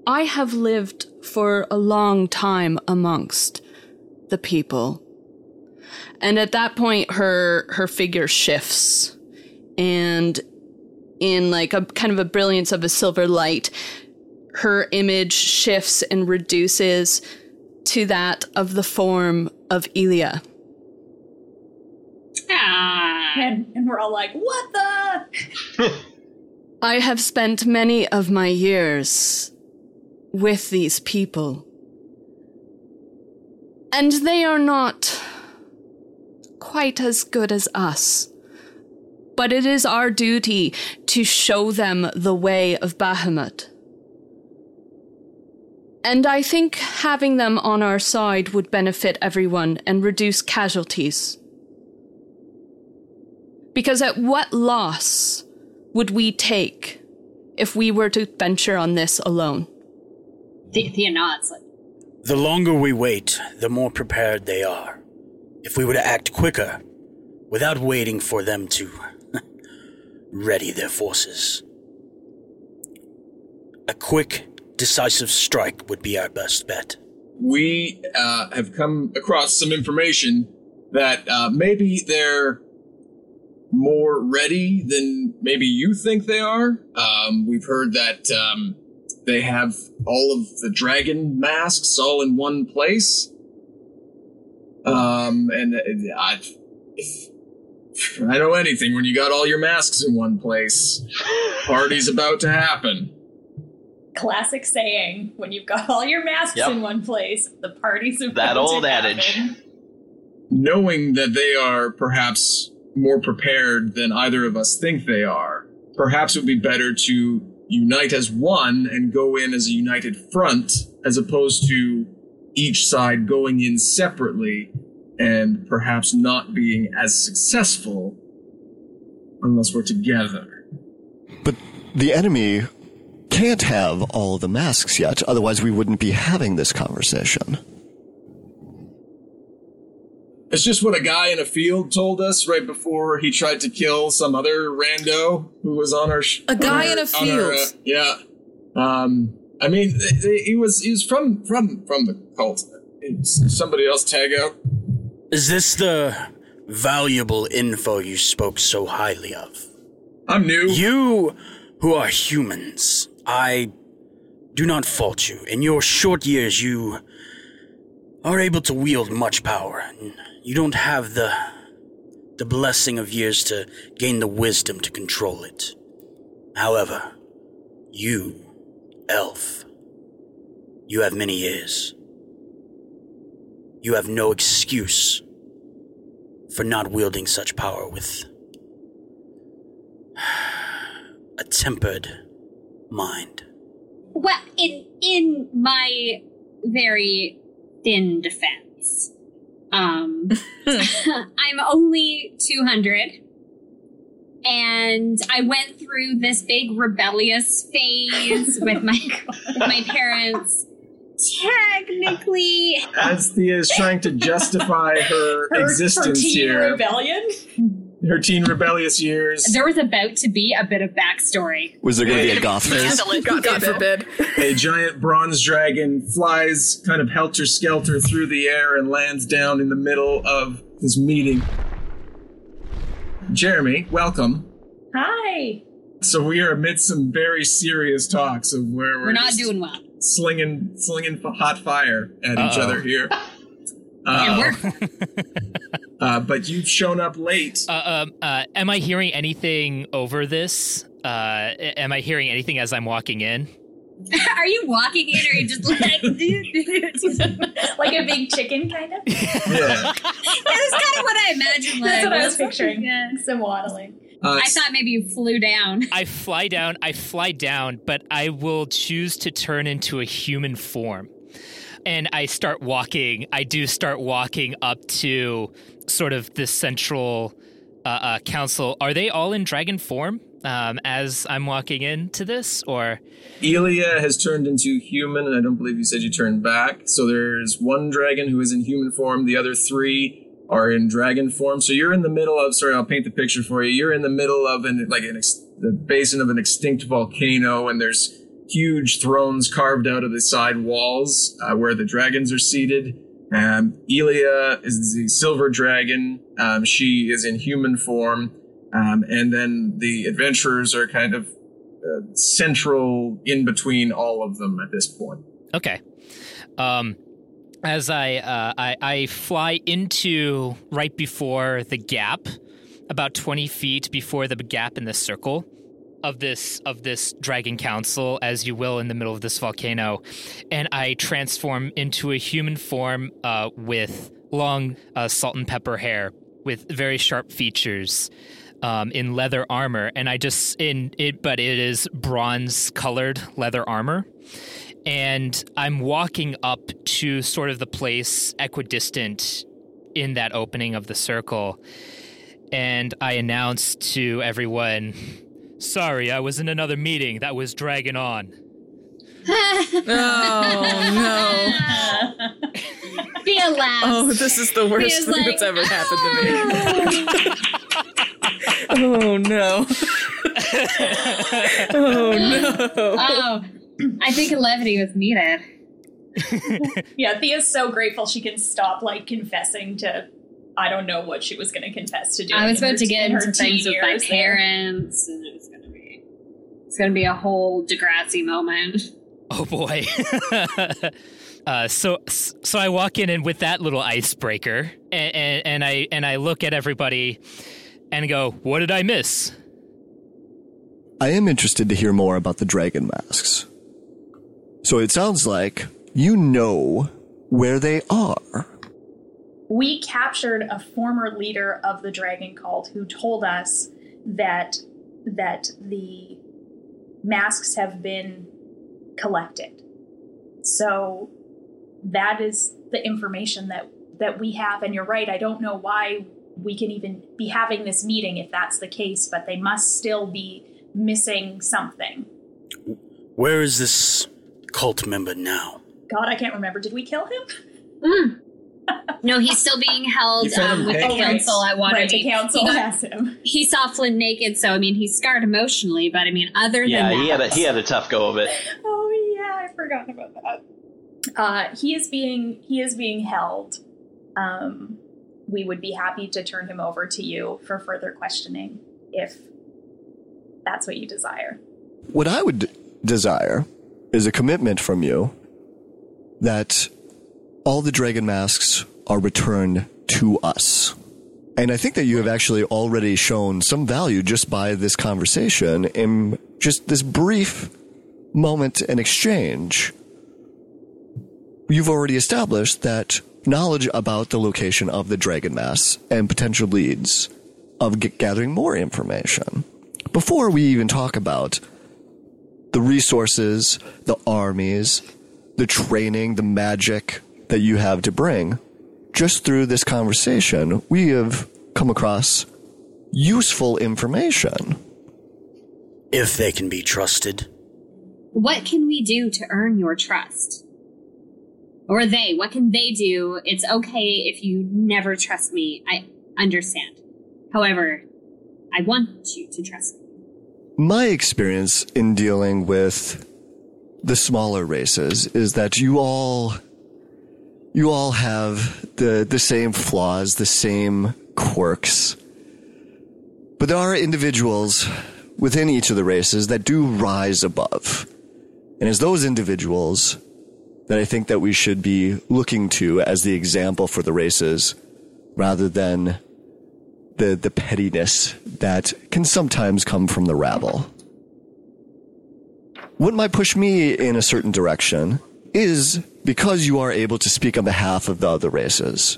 I have lived for a long time amongst the people. And at that point her her figure shifts and in like a kind of a brilliance of a silver light her image shifts and reduces to that of the form of Elia. Ah. And, and we're all like, what the? I have spent many of my years with these people. And they are not quite as good as us. But it is our duty to show them the way of Bahamut. And I think having them on our side would benefit everyone and reduce casualties. Because at what loss would we take if we were to venture on this alone? Thea nods. Like, The longer we wait, the more prepared they are. If we were to act quicker, without waiting for them to ready their forces, a quick, decisive strike would be our best bet. we uh, have come across some information that uh, maybe they're more ready than maybe you think they are. Um, we've heard that um, they have all of the dragon masks all in one place. Um, and uh, I, if, I know anything, when you got all your masks in one place, party's about to happen. Classic saying: when you've got all your masks Yep. in one place, the party's about That to old happen. adage. knowing that they are perhaps more prepared than either of us think they are, perhaps it would be better to unite as one and go in as a united front as opposed to each side going in separately and perhaps not being as successful unless we're together. But the enemy can't have all the masks yet, otherwise we wouldn't be having this conversation. It's just what a guy in a field told us right before he tried to kill some other rando who was on our. Sh- A guy on in a on our, uh, field. yeah. Um. I mean, th- th- he was he was from from from the cult. It's somebody else tag out. Is this the valuable info you spoke so highly of? I'm new. You who are humans, I do not fault you. In your short years, you are able to wield much power. You don't have the the blessing of years to gain the wisdom to control it. However, you, elf, you have many years. You have no excuse for not wielding such power with a tempered mind. well, in in my very thin defense, um, I'm only 200, and I went through this big rebellious phase with my with my parents. Technically, As Thea is trying to justify her, Her- existence her here, rebellion. Her teen rebellious years. there was about to be a bit of backstory. Was there going to be a goth phase? God, God forbid. a giant bronze dragon flies kind of helter skelter through the air and lands down in the middle of this meeting. Jeremy, welcome. Hi. So we are amidst some very serious talks of where we're, We're not doing well. slinging slinging f- hot fire at each Uh-oh. other here. And Uh, uh, but you've shown up late. Uh, um, uh, am I hearing anything over this? Uh, am I hearing anything as I'm walking in? Are you walking in or are you just like like a big chicken, kind of? Yeah. That's kind of what I imagined. Like, That's what I was picturing. yeah. Some waddling. Uh, I thought maybe you flew down. I fly down. I fly down, but I will choose to turn into a human form. And I start walking. I do start walking up to sort of the central uh, uh, council. Are they all in dragon form um, as I'm walking into this, or Elia has turned into human, and I don't believe you said you turned back. So there's one dragon who is in human form. The other three are in dragon form. So you're in the middle of. Sorry, I'll paint the picture for you. You're in the middle of an like an ex, the basin of an extinct volcano, and there's huge thrones carved out of the side walls uh, where the dragons are seated. Um, Elia is the silver dragon. Um, she is in human form. Um, and then the adventurers are kind of uh, central in between all of them at this point. Okay. Um, as I, uh, I I fly into right before the gap, about twenty feet before the gap in the circle of this of this dragon council, as you will in the middle of this volcano, and I transform into a human form uh, with long uh, salt and pepper hair, with very sharp features. Um, in leather armor, and I just in it, but it is bronze colored leather armor, and I'm walking up to sort of the place equidistant in that opening of the circle, and I announce to everyone, "Sorry, I was in another meeting that was dragging on." oh no. Thea laughs. Oh, this is the worst Thea's thing like, that's ever happened to me. oh no. oh no. Oh, I think levity was needed. yeah, Thea's so grateful she can stop like confessing to I don't know what she was going to confess to doing. I was about to get into things with my years there. parents, and it was gonna be it's gonna be a whole Degrassi moment. Oh boy. uh, so so I walk in and with that little icebreaker, and, and, and I and I look at everybody, and go, "What did I miss?" I am interested to hear more about the dragon masks. So it sounds like you know where they are. We captured a former leader of the dragon cult who told us that that the masks have been collected. So that is the information that that we have. And you're right i don't know why we can even be having this meeting if that's the case but they must still be missing something. Where is this cult member now? god i can't remember. Did we kill him? Mm. No, he's still being held um, with the hanged. council at Waterdeep. Right, the council he, got- him. he saw Flynn naked, so I mean, he's scarred emotionally. But I mean, other Yeah, than he that, had a he had a tough go of it. Oh yeah, I forgot about that. Uh, he is being he is being held. Um, we would be happy to turn him over to you for further questioning if that's what you desire. What I would d- desire is a commitment from you that all the dragon masks are returned to us. And I think that you have actually already shown some value just by this conversation in just this brief moment and exchange. You've already established that knowledge about the location of the dragon mass and potential leads of g- gathering more information. Before we even talk about the resources, the armies, the training, the magic that you have to bring, just through this conversation, we have come across useful information. If they can be trusted. what can we do to earn your trust? Or they, what can they do? It's okay if you never trust me. I understand. However, I want you to trust me. My experience in dealing with the smaller races is that you all you all have the the same flaws, the same quirks. But there are individuals within each of the races that do rise above. And it's those individuals that I think that we should be looking to as the example for the races rather than the the pettiness that can sometimes come from the rabble. What might push me in a certain direction is because you are able to speak on behalf of the other races.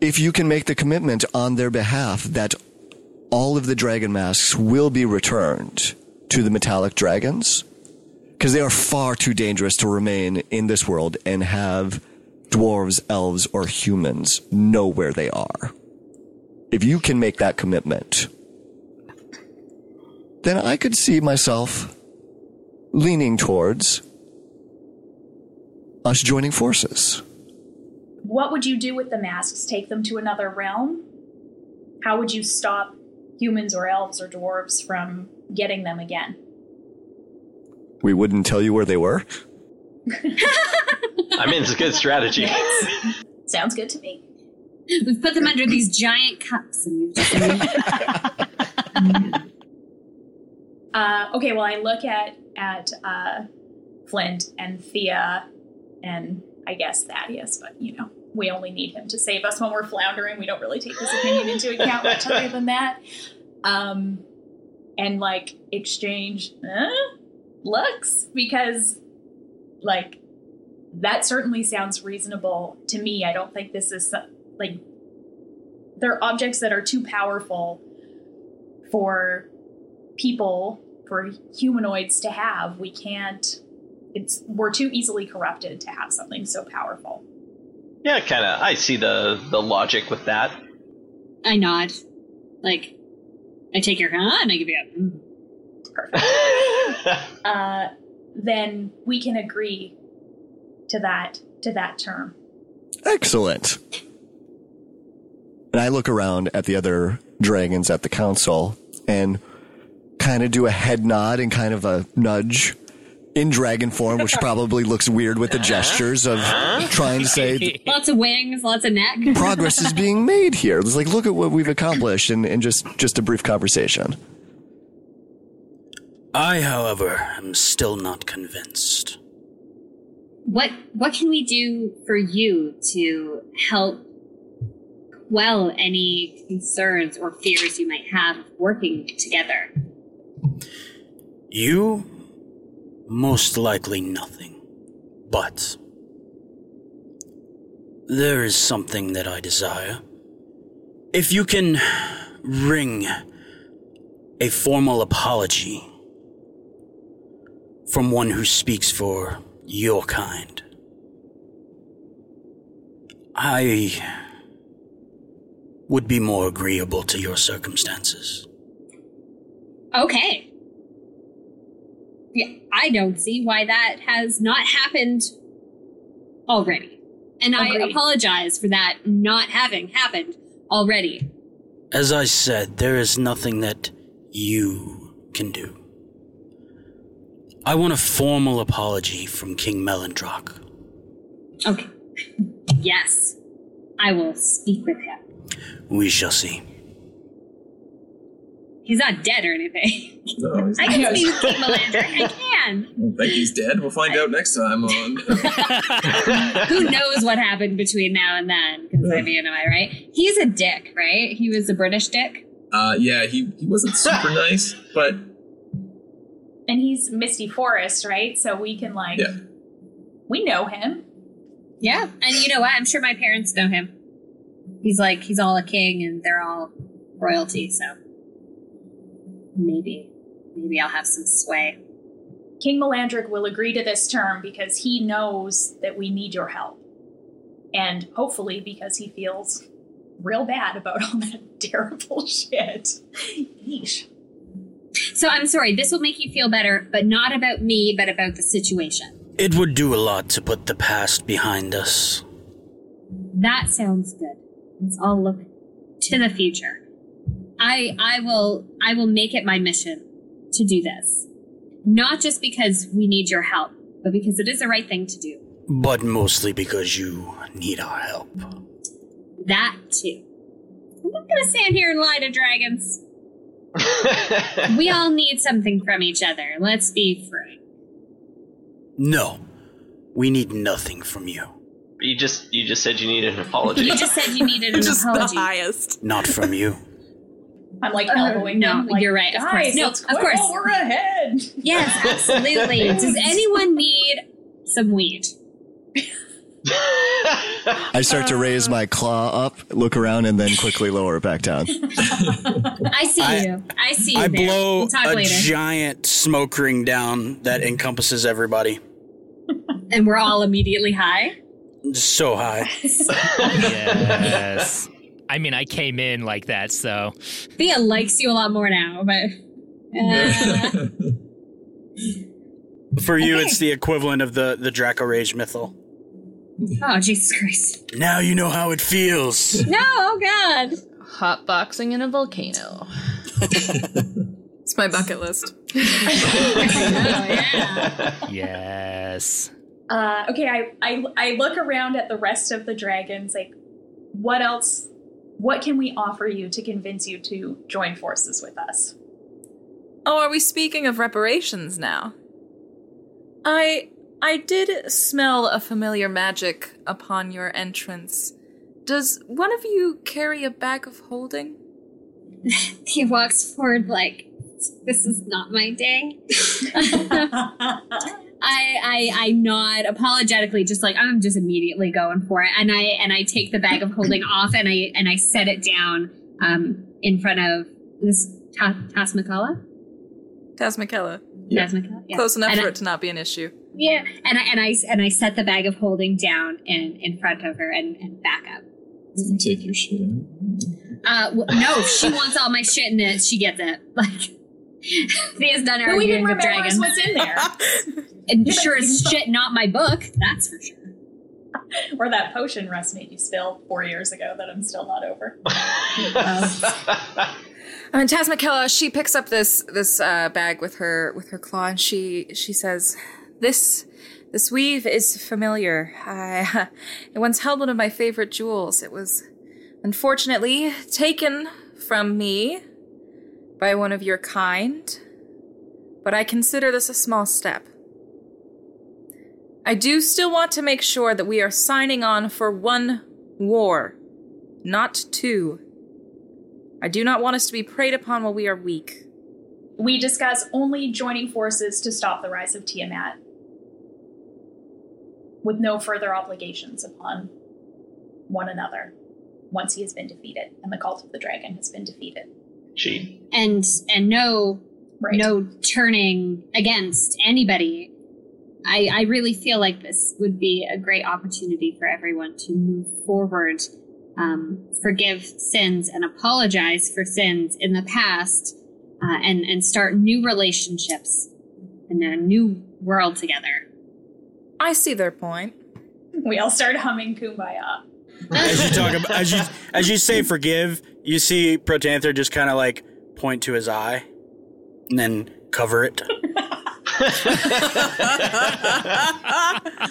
If you can make the commitment on their behalf that all of the dragon masks will be returned to the metallic dragons, because they are far too dangerous to remain in this world and have dwarves, elves, or humans know where they are. If you can make that commitment, then I could see myself leaning towards us joining forces. What would you do with the masks? Take them to another realm? How would you stop humans or elves or dwarves from getting them again? We wouldn't tell you where they were. I mean, it's a good strategy. Sounds good to me. We've put them under these giant cups and we've just Uh, okay, well, I look at at uh, Flint and Thea, and I guess Thaddeus, but you know, we only need him to save us when we're floundering. We don't really take his opinion into account much other than that. Um, and like exchange uh, looks because, like, that certainly sounds reasonable to me. I don't think this is like they're objects that are too powerful for people for humanoids to have we can't it's we're too easily corrupted to have something so powerful Yeah, kind of. I see the the logic with that. I nod. Like, I take your hand and I give you a. uh, then we can agree to that to that term Excellent. And I look around at the other dragons at the council and kind of do a head nod and kind of a nudge in dragon form, which probably looks weird with the uh-huh. gestures of uh-huh. trying to say Lots of wings, lots of neck. progress is being made here. It's like, look at what we've accomplished in, in just, just a brief conversation. I, however, am still not convinced. What what can we do for you to help quell any concerns or fears you might have working together? You? Most likely nothing. But. There is something that I desire. If you can wring a formal apology from one who speaks for your kind, I would be more agreeable to your circumstances. Okay. Yeah, I don't see why that has not happened already. And I apologize for that not having happened already. As I said, there is nothing that you can do. I want a formal apology from King Melandrach. Okay. Yes. I will speak with him. We shall see. He's not dead or anything. No, he's. I not. can speak with King Melandrach. I can. I think he's dead. We'll find out next time on. Who knows what happened between now and then? Because I mean, am I right? He's a dick, right? He was a British dick. Uh, yeah, he, he wasn't super nice, but and he's misty forest right so we can like Yeah. we know him Yeah, and you know what? I'm sure my parents know him. He's like he's all a king, and they're all royalty. So maybe, maybe I'll have some sway. king Melandrach will agree to this term because he knows that we need your help and hopefully because he feels real bad about all that terrible shit yeesh So I'm sorry. This will make you feel better, but not about me, but about the situation. It would do a lot to put the past behind us. That sounds good. Let's all look to the future. I I will I will make it my mission to do this. Not just because we need your help, but because it is the right thing to do. But mostly because you need our help. That too. I'm not gonna stand here and lie to dragons. we all need something from each other. Let's be frank. No, we need nothing from you. You just you just said you needed an apology. You just said you needed an apology. The highest. Not from you. I'm like Uh, elbowing no, him like, you're right, of course. No, let's of course. we're ahead Yes, absolutely. Does anyone need some weed? I start to raise my claw up, look around, and then quickly lower it back down. I see I- you. I see you I there. blow we'll talk a later. giant smoke ring down that encompasses everybody. and we're all immediately high. So high. yes. I mean, I came in like that, so Thea likes you a lot more now, but uh, For you, Okay. it's the equivalent of the, the Dracorage Mythal. oh Jesus Christ! Now you know how it feels. No, oh God! Hotboxing in a volcano. It's my bucket list. yes. Uh, okay, I, I I look around at the rest of the dragons. Like, what else? What can we offer you to convince you to join forces with us? Oh, are we speaking of reparations now? I I did smell a familiar magic upon your entrance. Does one of you carry a bag of holding? He walks forward like this is not my day. I, I I nod apologetically, just like I'm just immediately going for it, and I and I take the bag of holding off, and I and I set it down um, in front of this Ta- Tasmakala. Tazmikella. Tasmakala, yeah. Close enough And for I- it to not be an issue. Yeah, and I and I and I set the bag of holding down in in front of her and, and back up. You take your shit. Uh, w- no, she wants all my shit in it. She gets it. Like Thea's done her But we didn't remember dragons. what's in there. and sure as shit, not my book. That's for sure. or that potion Russ made you spill four years ago that I'm still not over. I mean, Tazmikella, she picks up this this uh, bag with her with her claw, and she she says, "This this weave is familiar. I, it once held one of my favorite jewels. It was unfortunately taken from me by one of your kind, but I consider this a small step. I do still want to make sure that we are signing on for one war, not two. I do not want us to be preyed upon while we are weak. We discuss only joining forces to stop the rise of Tiamat, with no further obligations upon one another once he has been defeated and the cult of the dragon has been defeated. She and and no no turning against anybody. I I really feel like this would be a great opportunity for everyone to move forward, um, forgive sins and apologize for sins in the past, uh, and and start new relationships in a new world together. I see their point. We all start humming Kumbaya. As you talk about, as you as you say forgive, you see Protanther just kind of like point to his eye, and then cover it.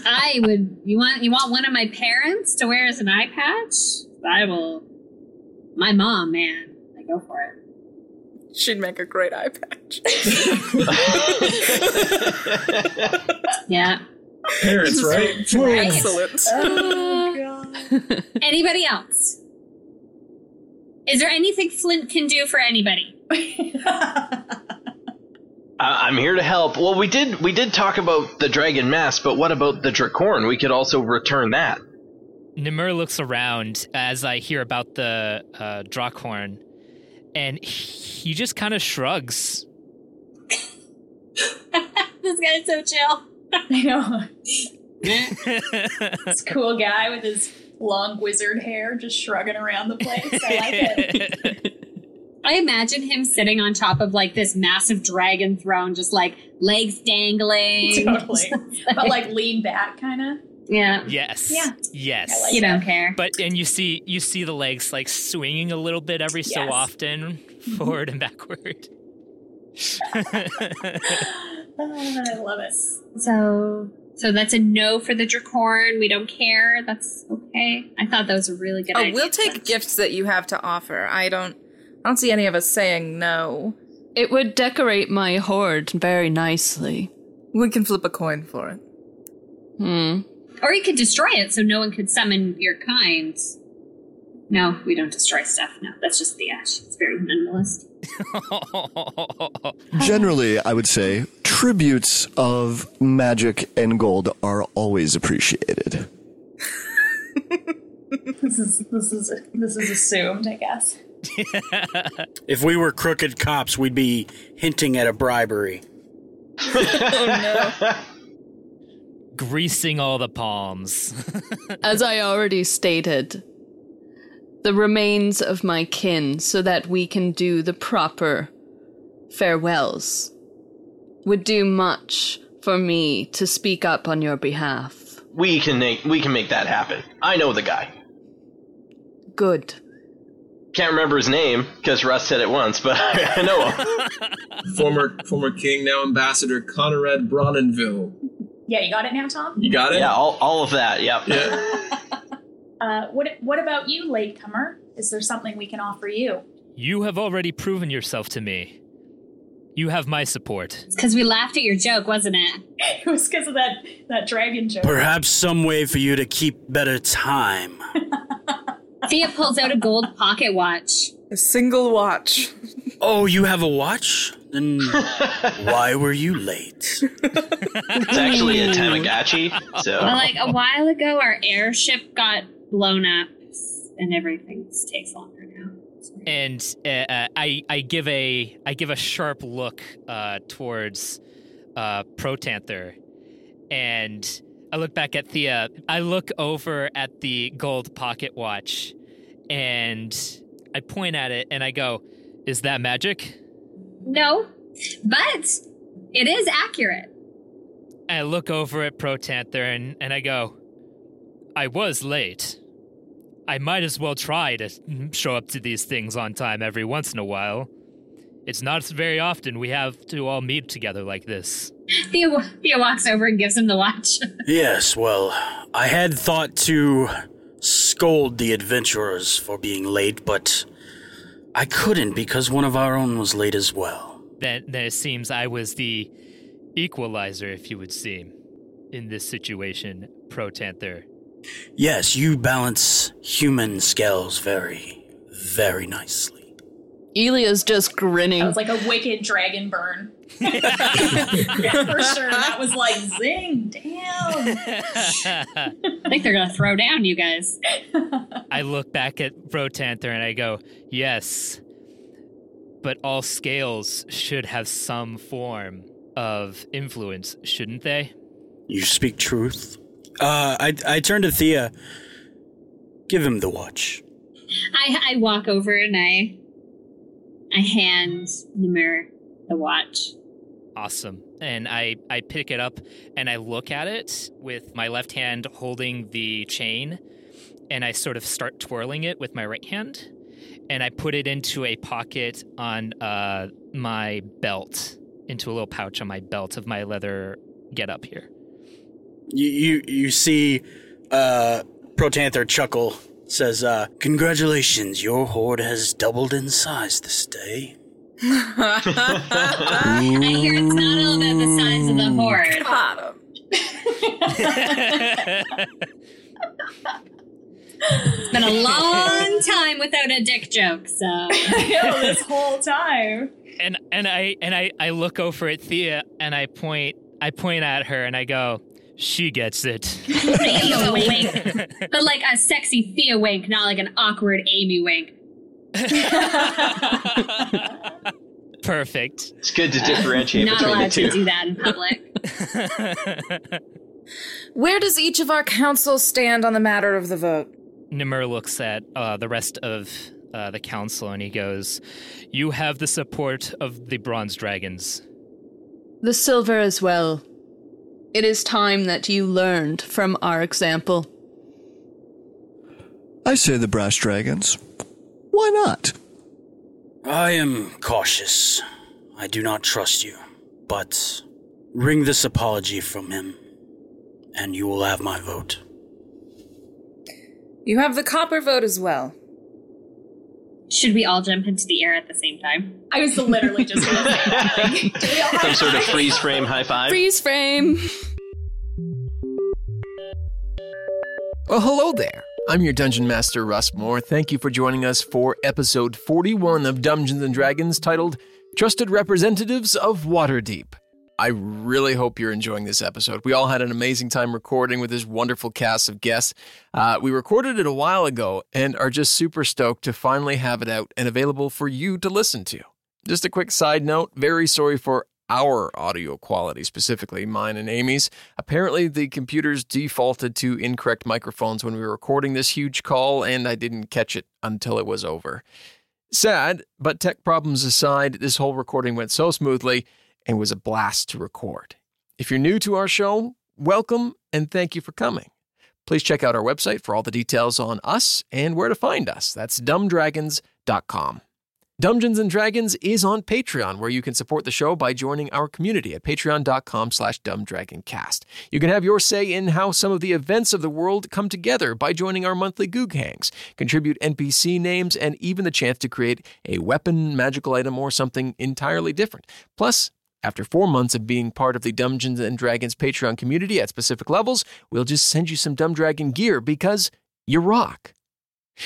I would. You want you want one of my parents to wear as an eye patch? I will. My mom, man, I go for it. She'd make a great eye patch. Yeah. Parents, right? Excellent. Uh, anybody else? Is there anything Flint can do for anybody? I- I'm here to help. Well, we did we did talk about the dragon mask, but what about the Draakhorn? We could also return that. Nymmurh looks around as I hear about the uh, Draakhorn, and he just kind of shrugs. this guy's so chill. I know. this cool guy with his long wizard hair just shrugging around the place. I like it. I imagine him sitting on top of like this massive dragon throne, just like legs dangling. Totally. but like lean back kind of. Yeah. Yes. Yeah. Yes. Like You don't care. But and you see you see the legs like swinging a little bit every so often, mm-hmm. forward and backward. Ah, I love it. So, so that's a no for the Draakhorn. We don't care. That's okay. I thought that was a really good Oh, idea. we'll take gifts that you have to offer. I don't. I don't see any of us saying no. It would decorate my hoard very nicely. We can flip a coin for it. Hmm. Or you could destroy it so no one could summon your kind. No, we don't destroy stuff. No, that's just the ash. It's very minimalist. Generally, I would say tributes of magic and gold are always appreciated. This is this is this is assumed, I guess. If we were crooked cops, we'd be hinting at a bribery. Oh, Greasing all the palms. As I already stated, the remains of my kin so that we can do the proper farewells would do much for me to speak up on your behalf. We can make we can make that happen. I know the guy. Good. Can't remember his name because Russ said it once, but I know him. former former king, now ambassador Connerad Brawnanvil. Yeah, you got it now, Tom. You got it? Yeah, all, all of that. Yep. Yeah. Uh, what what about you, latecomer? Is there something we can offer you? You have already proven yourself to me. You have my support. It's Because we laughed at your joke, wasn't it? It was because of that that dragon joke. Perhaps some way for you to keep better time. Thea pulls out a gold pocket watch. A single watch. Oh, you have a watch? Then why were you late? It's actually a Tamagotchi. So Well, like a while ago, our airship got blown up, and everything takes longer now. and uh, uh, I I give a I give a sharp look uh, towards uh, Protanther, and I look back at Thea. I look over at the gold pocket watch, and I point at it and I go, "Is that magic?" No, but it is accurate. I look over at Protanther and, and I go, "I was late." I might as well try to show up to these things on time every once in a while. It's not very often we have to all meet together like this. Thea, Thea walks over and gives him the watch. Yes, well, I had thought to scold the adventurers for being late, but I couldn't because one of our own was late as well. Then, then it seems I was the equalizer, if you would seem, in this situation, Protanther. Yes, you balance human scales very, very nicely. Elia's just grinning. That was like a wicked dragon burn. yeah, for sure. That was like zing, damn. I think they're gonna throw down you guys. I look back at Protanther and I go, yes, but all scales should have some form of influence, shouldn't they? You speak truth. Uh, I I turn to Thea. Give him the watch. I I walk over and I I hand Nymmurh the watch. Awesome. And I, I pick it up and I look at it with my left hand holding the chain and I sort of start twirling it with my right hand and I put it into a pocket on uh, my belt, into a little pouch on my belt of my leather get up here. You you you see, uh, Protanther chuckle says, uh, "Congratulations, your horde has doubled in size this day." I hear it's not all about the size of the horde. It's been a long time without a dick joke, so I this whole time. And and I and I, I look over at Thea and I point I point at her and I go, she gets it. Thea wink, but like a sexy Thea wink, not like an awkward Amy wink. Perfect. it's good to differentiate not between the allowed two. to do that in public. Where does each of our councils stand on the matter of the vote? Nymmurh looks at uh, the rest of uh, the council and he goes, You have the support of the Bronze Dragons. The silver as well. It is time that you learned from our example. I say the brass dragons. Why not? I am cautious. I do not trust you, but wring this apology from him, and you will have my vote. You have the copper vote as well. Should we all jump into the air at the same time? I was literally just gonna say that. Like, do we all have Some sort of freeze frame high five. Freeze frame. Well, hello there. I'm your Dungeon Master, Russ Moore. Thank you for joining us for episode 41 of Dungeons and Dragons titled Trusted Representatives of Waterdeep. I really hope you're enjoying this episode. We all had an amazing time recording with this wonderful cast of guests. Uh, we recorded it a while ago and are just super stoked to finally have it out and available for you to listen to. Just a quick side note very sorry for our audio quality, specifically mine and Amy's. Apparently, the computers defaulted to incorrect microphones when we were recording this huge call, and I didn't catch it until it was over. Sad, but tech problems aside, this whole recording went so smoothly and was a blast to record. If you're new to our show, welcome and thank you for coming. Please check out our website for all the details on us and where to find us. That's dumbdragons.com. Dungeons and Dragons is on Patreon, where you can support the show by joining our community at patreon.com slash dumbdragoncast. You can have your say in how some of the events of the world come together by joining our monthly Goog Hangs, contribute NPC names, and even the chance to create a weapon, magical item, or something entirely different. Plus, after four months of being part of the Dungeons and Dragons Patreon community at specific levels, we'll just send you some Dumb Dragon gear because you rock.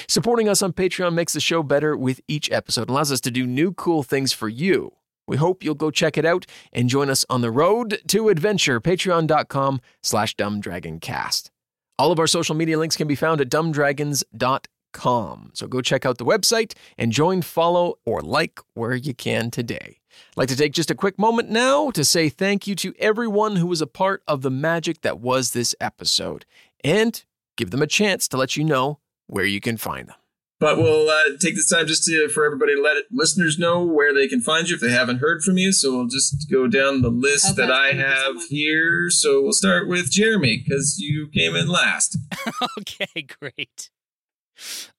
Supporting us on Patreon makes the show better with each episode and allows us to do new cool things for you. We hope you'll go check it out and join us on the road to adventure, patreon.com slash dumbdragoncast. All of our social media links can be found at dumbdragons.com. So go check out the website and join, follow, or like where you can today. I'd like to take just a quick moment now to say thank you to everyone who was a part of the magic that was this episode and give them a chance to let you know where you can find them. But we'll uh, take this time just to, for everybody to let it, listeners know where they can find you if they haven't heard from you. So we'll just go down the list that I have here. So we'll start with Jeremy because you came in last. okay, great.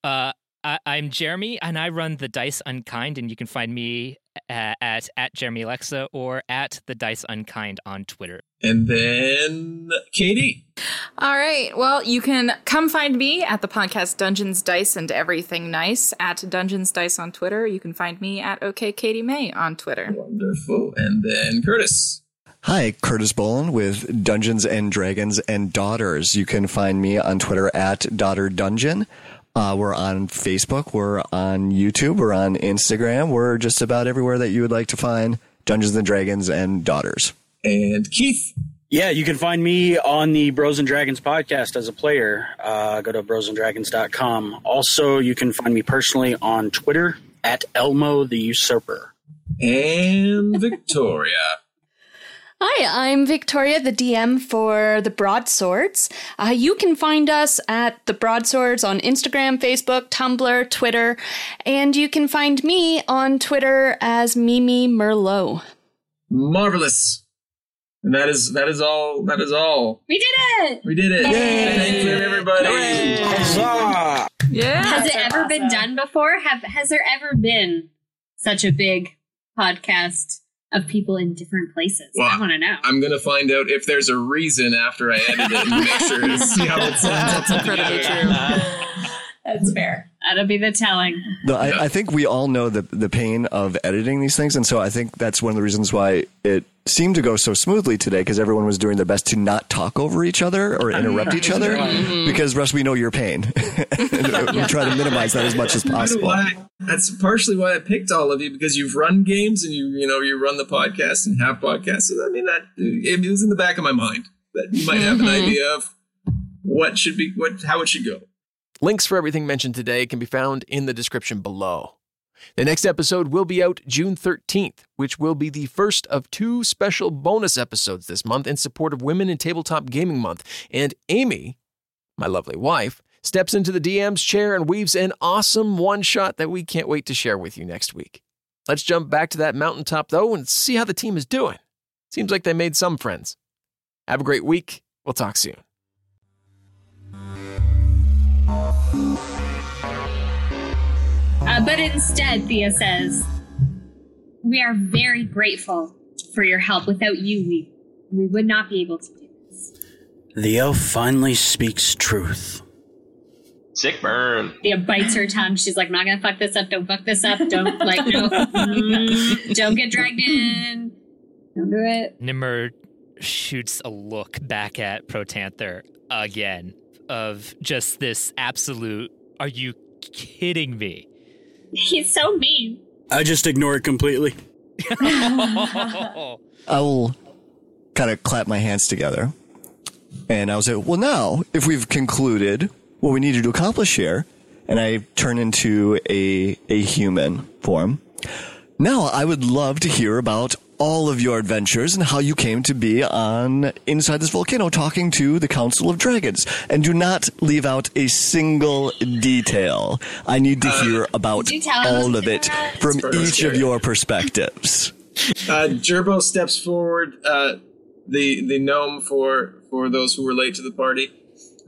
Uh, I, I'm Jeremy, and I run the Dice Unkind, and you can find me uh, at at Jeremy Alexa or at the Dice Unkind on Twitter. And then Katie. All right. Well, you can come find me at the podcast Dungeons, Dice, and Everything Nice at Dungeons Dice on Twitter. You can find me at OK Katie May on Twitter. Wonderful. And then Curtis. Hi, Curtis Bolin with Dungeons and Dragons and Daughters. You can find me on Twitter at Daughter Dungeon. Uh, we're on Facebook. We're on YouTube. We're on Instagram. We're just about everywhere that you would like to find Dungeons and Dragons and Daughters. And Keith. Yeah, you can find me on the Bros and Dragons podcast as a player. Uh, go to brosanddragons.com. Also, you can find me personally on Twitter at Elmo the Usurper. And Victoria. Hi, I'm Victoria, the DM for the Broadswords. Uh, you can find us at the Broadswords on Instagram, Facebook, Tumblr, Twitter, and you can find me on Twitter as Mimi Merlot. Marvelous. And that is that is all. That is all. We did it! We did it. Thank you, everybody. Yeah. Has it ever been done before? Have has there ever been such a big podcast of people in different places? Well, I want to know. I'm gonna find out if there's a reason after I edit it and make sure to see how it sounds. That's incredibly true. That's fair. That'll be the telling. No, I, I think we all know the the pain of editing these things, and so I think that's one of the reasons why it seemed to go so smoothly today because everyone was doing their best to not talk over each other or interrupt each other. Mhm. Because Russ, we know your pain. we try to minimize that as much as You know possible. why? That's partially why I picked all of you because you've run games and you you know you run the podcast and have podcasts. So I mean that it was in the back of my mind that you might have an Mhm. idea of what should be what how it should go. Links for everything mentioned today can be found in the description below. The next episode will be out June 13th, which will be the first of two special bonus episodes this month in support of Women in Tabletop Gaming Month. And Amy, my lovely wife, steps into the DM's chair and weaves an awesome one shot that we can't wait to share with you next week. Let's jump back to that mountaintop, though, and see how the team is doing. Seems like they made some friends. Have a great week. We'll talk soon. Uh, but instead, Thea says, "We are very grateful for your help. Without you, we we would not be able to do this." The elf finally speaks truth. Sick burn. Thea bites her tongue. She's like, "I'm not gonna fuck this up. Don't fuck this up. Don't like, no, Mm, don't get dragged in. Don't do it." Nymmurh shoots a look back at Protanther again of just this absolute are you kidding me? He's so mean. I just ignore it completely. I will kind of clap my hands together. And I will say, well, now, if we've concluded what we needed to accomplish here, and I turn into a, a human form, now I would love to hear about all of your adventures and how you came to be on inside this volcano talking to the Council of Dragons. And do not leave out a single detail. I need to hear about Did you tell him all of it from It's each of your perspectives. Uh, Gerbo steps forward, uh, the the gnome for for those who were late to the party,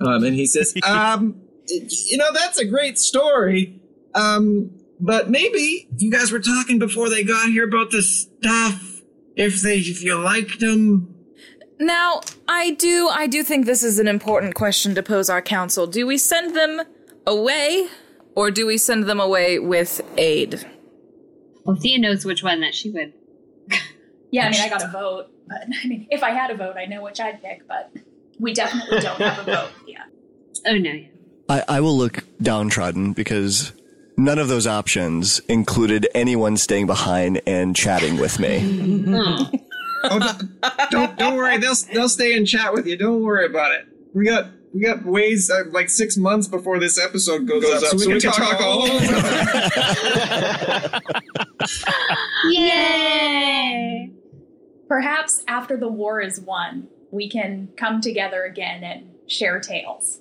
um, and he says, "Um, you know that's a great story, um, but maybe you guys were talking before they got here about the stuff. If they if you liked them, Now, I do I do think this is an important question to pose our council. Do we send them away or do we send them away with aid? Well, Thea knows which one that she would. Yeah, I mean, I got a vote, but I mean, if I had a vote, I know which I'd pick, but we definitely don't have a vote. Yeah. Oh no. I, I will look downtrodden because none of those options included anyone staying behind and chatting with me. Oh. don't don't worry, they'll they'll stay and chat with you. Don't worry about it. We got we got ways uh, like six months before this episode goes, up, so we, can, talk, all Yay! Perhaps after the war is won, we can come together again and share tales.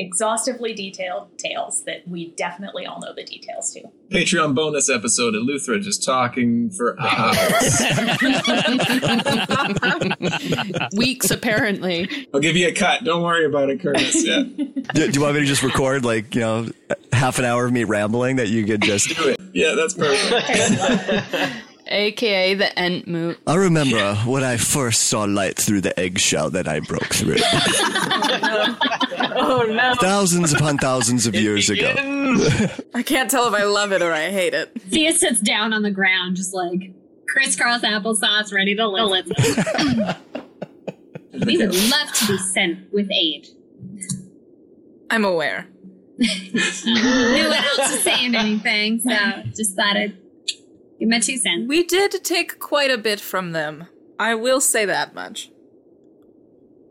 Exhaustively detailed tales that we definitely all know the details to. Patreon bonus episode of Luthra just talking for hours. Weeks, apparently. I'll give you a cut. Don't worry about it, Curtis. Yeah. do, do you want me to just record like, you know, half an hour of me rambling that you could just do it? Yeah, that's perfect. AKA the Entmoot. I remember when I first saw light through the eggshell that I broke through. oh no. thousands upon thousands of years ago. I can't tell if I love it or I hate it. Thea sits down on the ground, just like crisscross applesauce, ready to listen. we would love to be sent with aid. I'm aware. no one else is saying anything, so just thought I'd give my two cents. We did take quite a bit from them. I will say that much.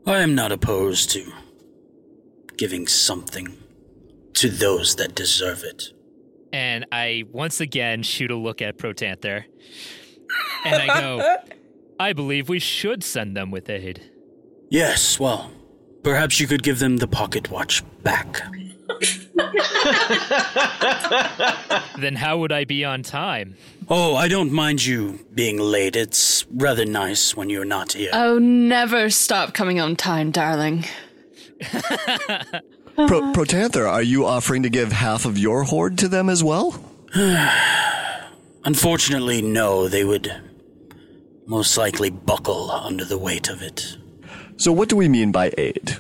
I am not opposed to giving something to those that deserve it. And I once again shoot a look at Protanther. And I go, I believe we should send them with aid. Yes, well, perhaps you could give them the pocket watch back. Then how would I be on time? Oh, I don't mind you being late. It's rather nice when you're not here. Oh, never stop coming on time, darling. Pro- Protanther, are you offering to give half of your hoard to them as well? Unfortunately, no, they would most likely buckle under the weight of it. So, what do we mean by aid?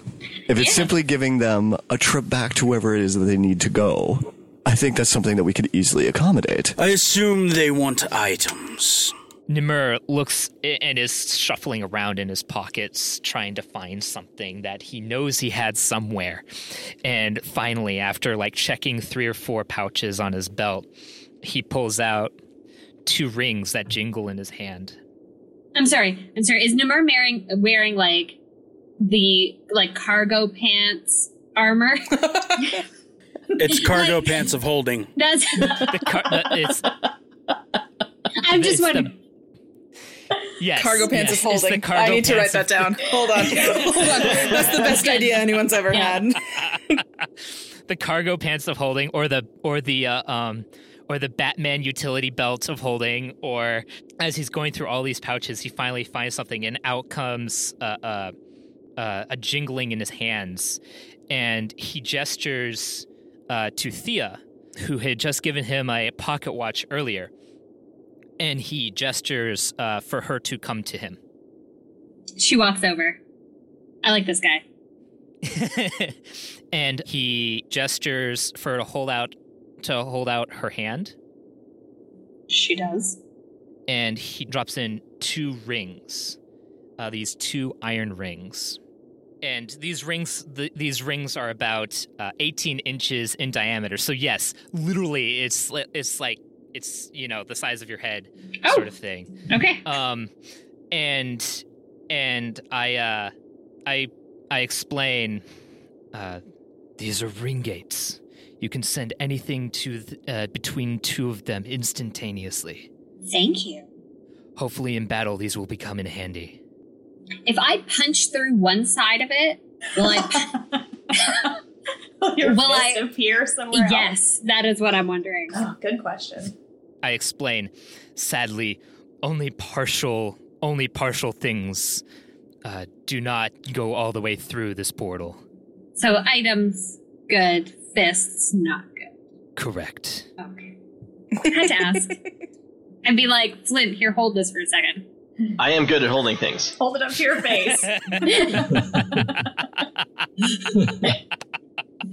If it's simply giving them a trip back to wherever it is that they need to go, I think that's something that we could easily accommodate. I assume they want items. Nymmurh looks and is shuffling around in his pockets, trying to find something that he knows he had somewhere. And finally, after like checking three or four pouches on his belt, he pulls out two rings that jingle in his hand. I'm sorry. I'm sorry. Is Nymmurh wearing wearing like the like cargo pants armor? It's cargo pants of holding. Does The car- the- it's I'm just it's the- wondering. yes, Cargo pants yes, of it's the holding. cargo I need to write that down. Hold on. Hold on. That's the best idea anyone's ever had. the cargo pants of holding or the or the uh, um or the Batman utility belt of holding or as he's going through all these pouches he finally finds something and out comes uh, uh, uh, a jingling in his hands and he gestures uh, to Thea who had just given him a pocket watch earlier and he gestures uh, for her to come to him She walks over. I like this guy. and he gestures for her to hold out to hold out her hand She does. and he drops in two rings uh, these two iron rings and these rings th- these rings are about uh, 18 inches in diameter so yes literally it's it's like it's you know the size of your head Oh. sort of thing Okay. um and and I uh, I I explain. Uh, these are ring gates. You can send anything to th- uh, between two of them instantaneously. Thank you. Hopefully, in battle, these will become in handy. If I punch through one side of it, will I? Your will fist I appear somewhere? else? Yes, that is what I'm wondering. Oh, good question. I explain. Sadly, only partial, only partial things uh, do not go all the way through this portal. So items good, fists not good. Correct. Okay. Had to ask. and be like, Flint, here, hold this for a second. I am good at holding things. Hold it up to your face.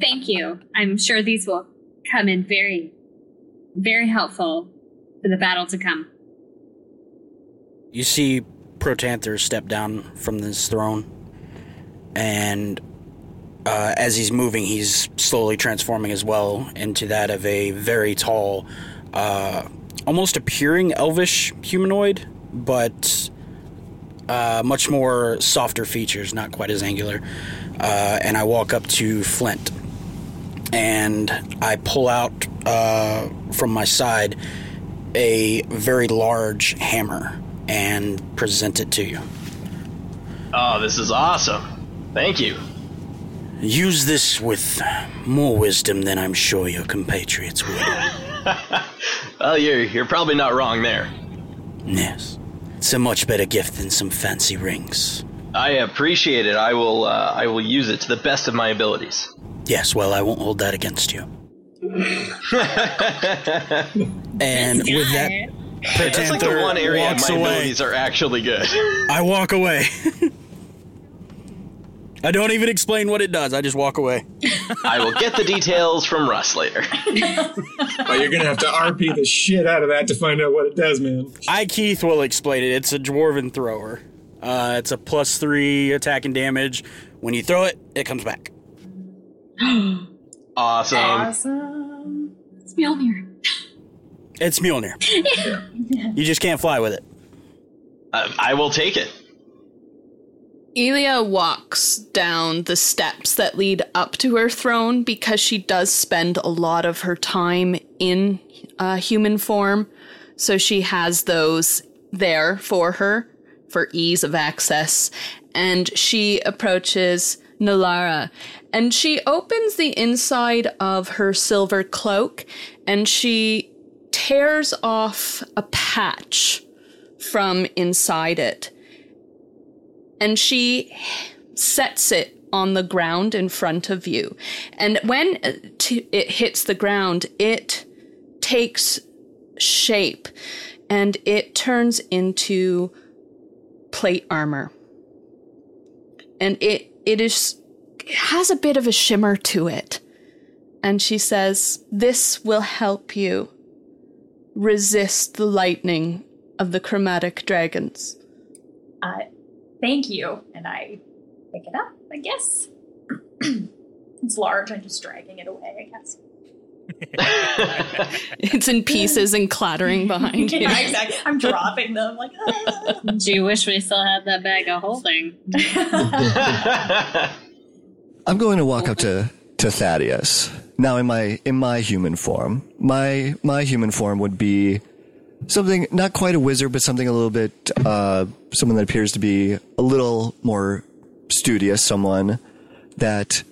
Thank you. I'm sure these will come in very, very helpful for the battle to come. You see Protanther step down from this throne, and uh, as he's moving, he's slowly transforming as well into that of a very tall, uh, almost appearing elvish humanoid, but uh, much more softer features, not quite as angular. Uh, and I walk up to Flint, and I pull out uh, from my side a very large hammer and present it to you. Oh, this is awesome. Thank you. Use this with more wisdom than I'm sure your compatriots would. Well, you're you're probably not wrong there. yes. It's a much better gift than some fancy rings. I appreciate it. I will uh, I will use it to the best of my abilities. Yes, well, I won't hold that against you. and with that, That's like the one area walks my away. abilities are actually good. I walk away. I don't even explain what it does. I just walk away. I will get the details from Russ later. Oh, you're gonna have to RP the shit out of that to find out what it does, man. I Keith will explain it. It's a dwarven thrower. Uh, it's a plus three attack and damage. When you throw it, it comes back. Awesome. Awesome. It's Mjolnir. It's Mjolnir. You just can't fly with it. Uh, I will take it. Elia walks down the steps that lead up to her throne because she does spend a lot of her time in uh, human form. So she has those there for her for ease of access. And she approaches Nalara and she opens the inside of her silver cloak and she tears off a patch from inside it and she sets it on the ground in front of you. And when it hits the ground, it takes shape and it turns into plate armor. And it it is it has a bit of a shimmer to it. And she says, "This will help you resist the lightning of the chromatic dragons." Uh, thank you. And I pick it up, I guess. it's large. I'm just dragging it away, I guess. It's in pieces and clattering behind you. yeah, exactly. I'm dropping them like. "Ah." Do you wish we still had that bag of holding? I'm going to walk up to, to Thaddeus. Now in my in my human form. My my human form would be something not quite a wizard, but something a little bit uh, someone that appears to be a little more studious, someone that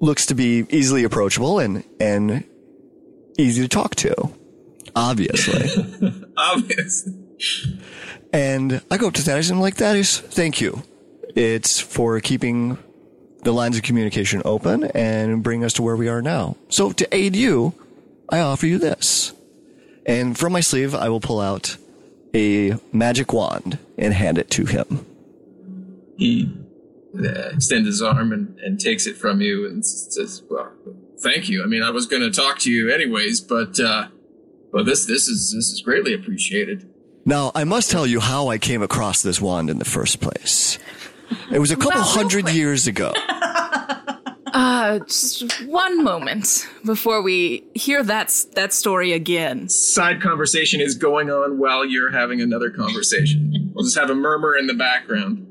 looks to be easily approachable and and easy to talk to. Obviously. Obvious. And I go up to Thaddeus and I'm like, Thaddeus, thank you. It's for keeping the lines of communication open and bring us to where we are now. So to aid you, I offer you this. And from my sleeve, I will pull out a magic wand and hand it to him. He uh, extends his arm and, and takes it from you and says, "Well, thank you. I mean, I was going to talk to you anyways, but uh, but this this is this is greatly appreciated." Now, I must tell you how I came across this wand in the first place. It was a couple Well, hundred quick. years ago. Uh, just one moment before we hear that that story again. Side conversation is going on while you're having another conversation. we'll just have a murmur in the background.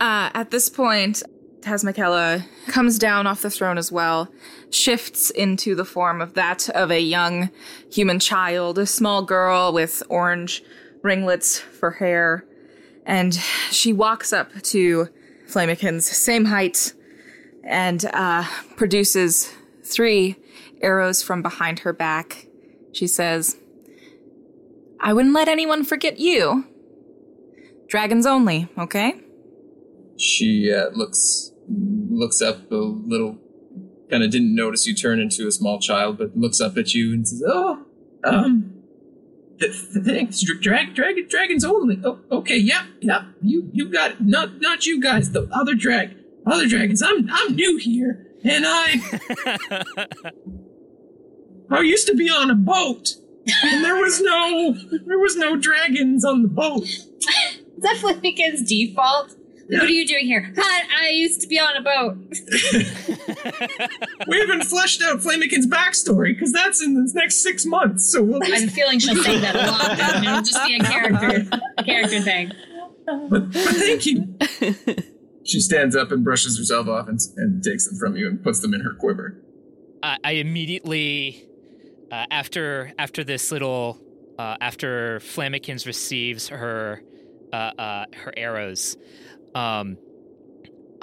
Uh, at this point, Tazmikella comes down off the throne as well, shifts into the form of that of a young human child, a small girl with orange ringlets for hair, and she walks up to Flamikins, same height, and uh, produces three arrows from behind her back. She says, I wouldn't let anyone forget you. Dragons only, okay? She uh, looks looks up a little, kind of didn't notice you turn into a small child, but looks up at you and says, "Oh, um, th- th- thanks, drag, drag, dragons only. Oh, okay, yep, yep. You, you got it. not, not you guys. The other drag, other dragons. I'm, I'm new here, and I, I used to be on a boat, and there was no, there was no dragons on the boat. Is that Flamikins' default? What are you doing here? Hi, I used to be on a boat. we haven't fleshed out Flamikins' backstory because that's in the next six months. So we'll I'm feeling she'll say that a lot. and It'll just be a character, a character thing. But, but thank you. She stands up and brushes herself off and, and takes them from you and puts them in her quiver. I, I immediately, uh, after after this little, uh, after Flamikins receives her uh, uh, her arrows, um,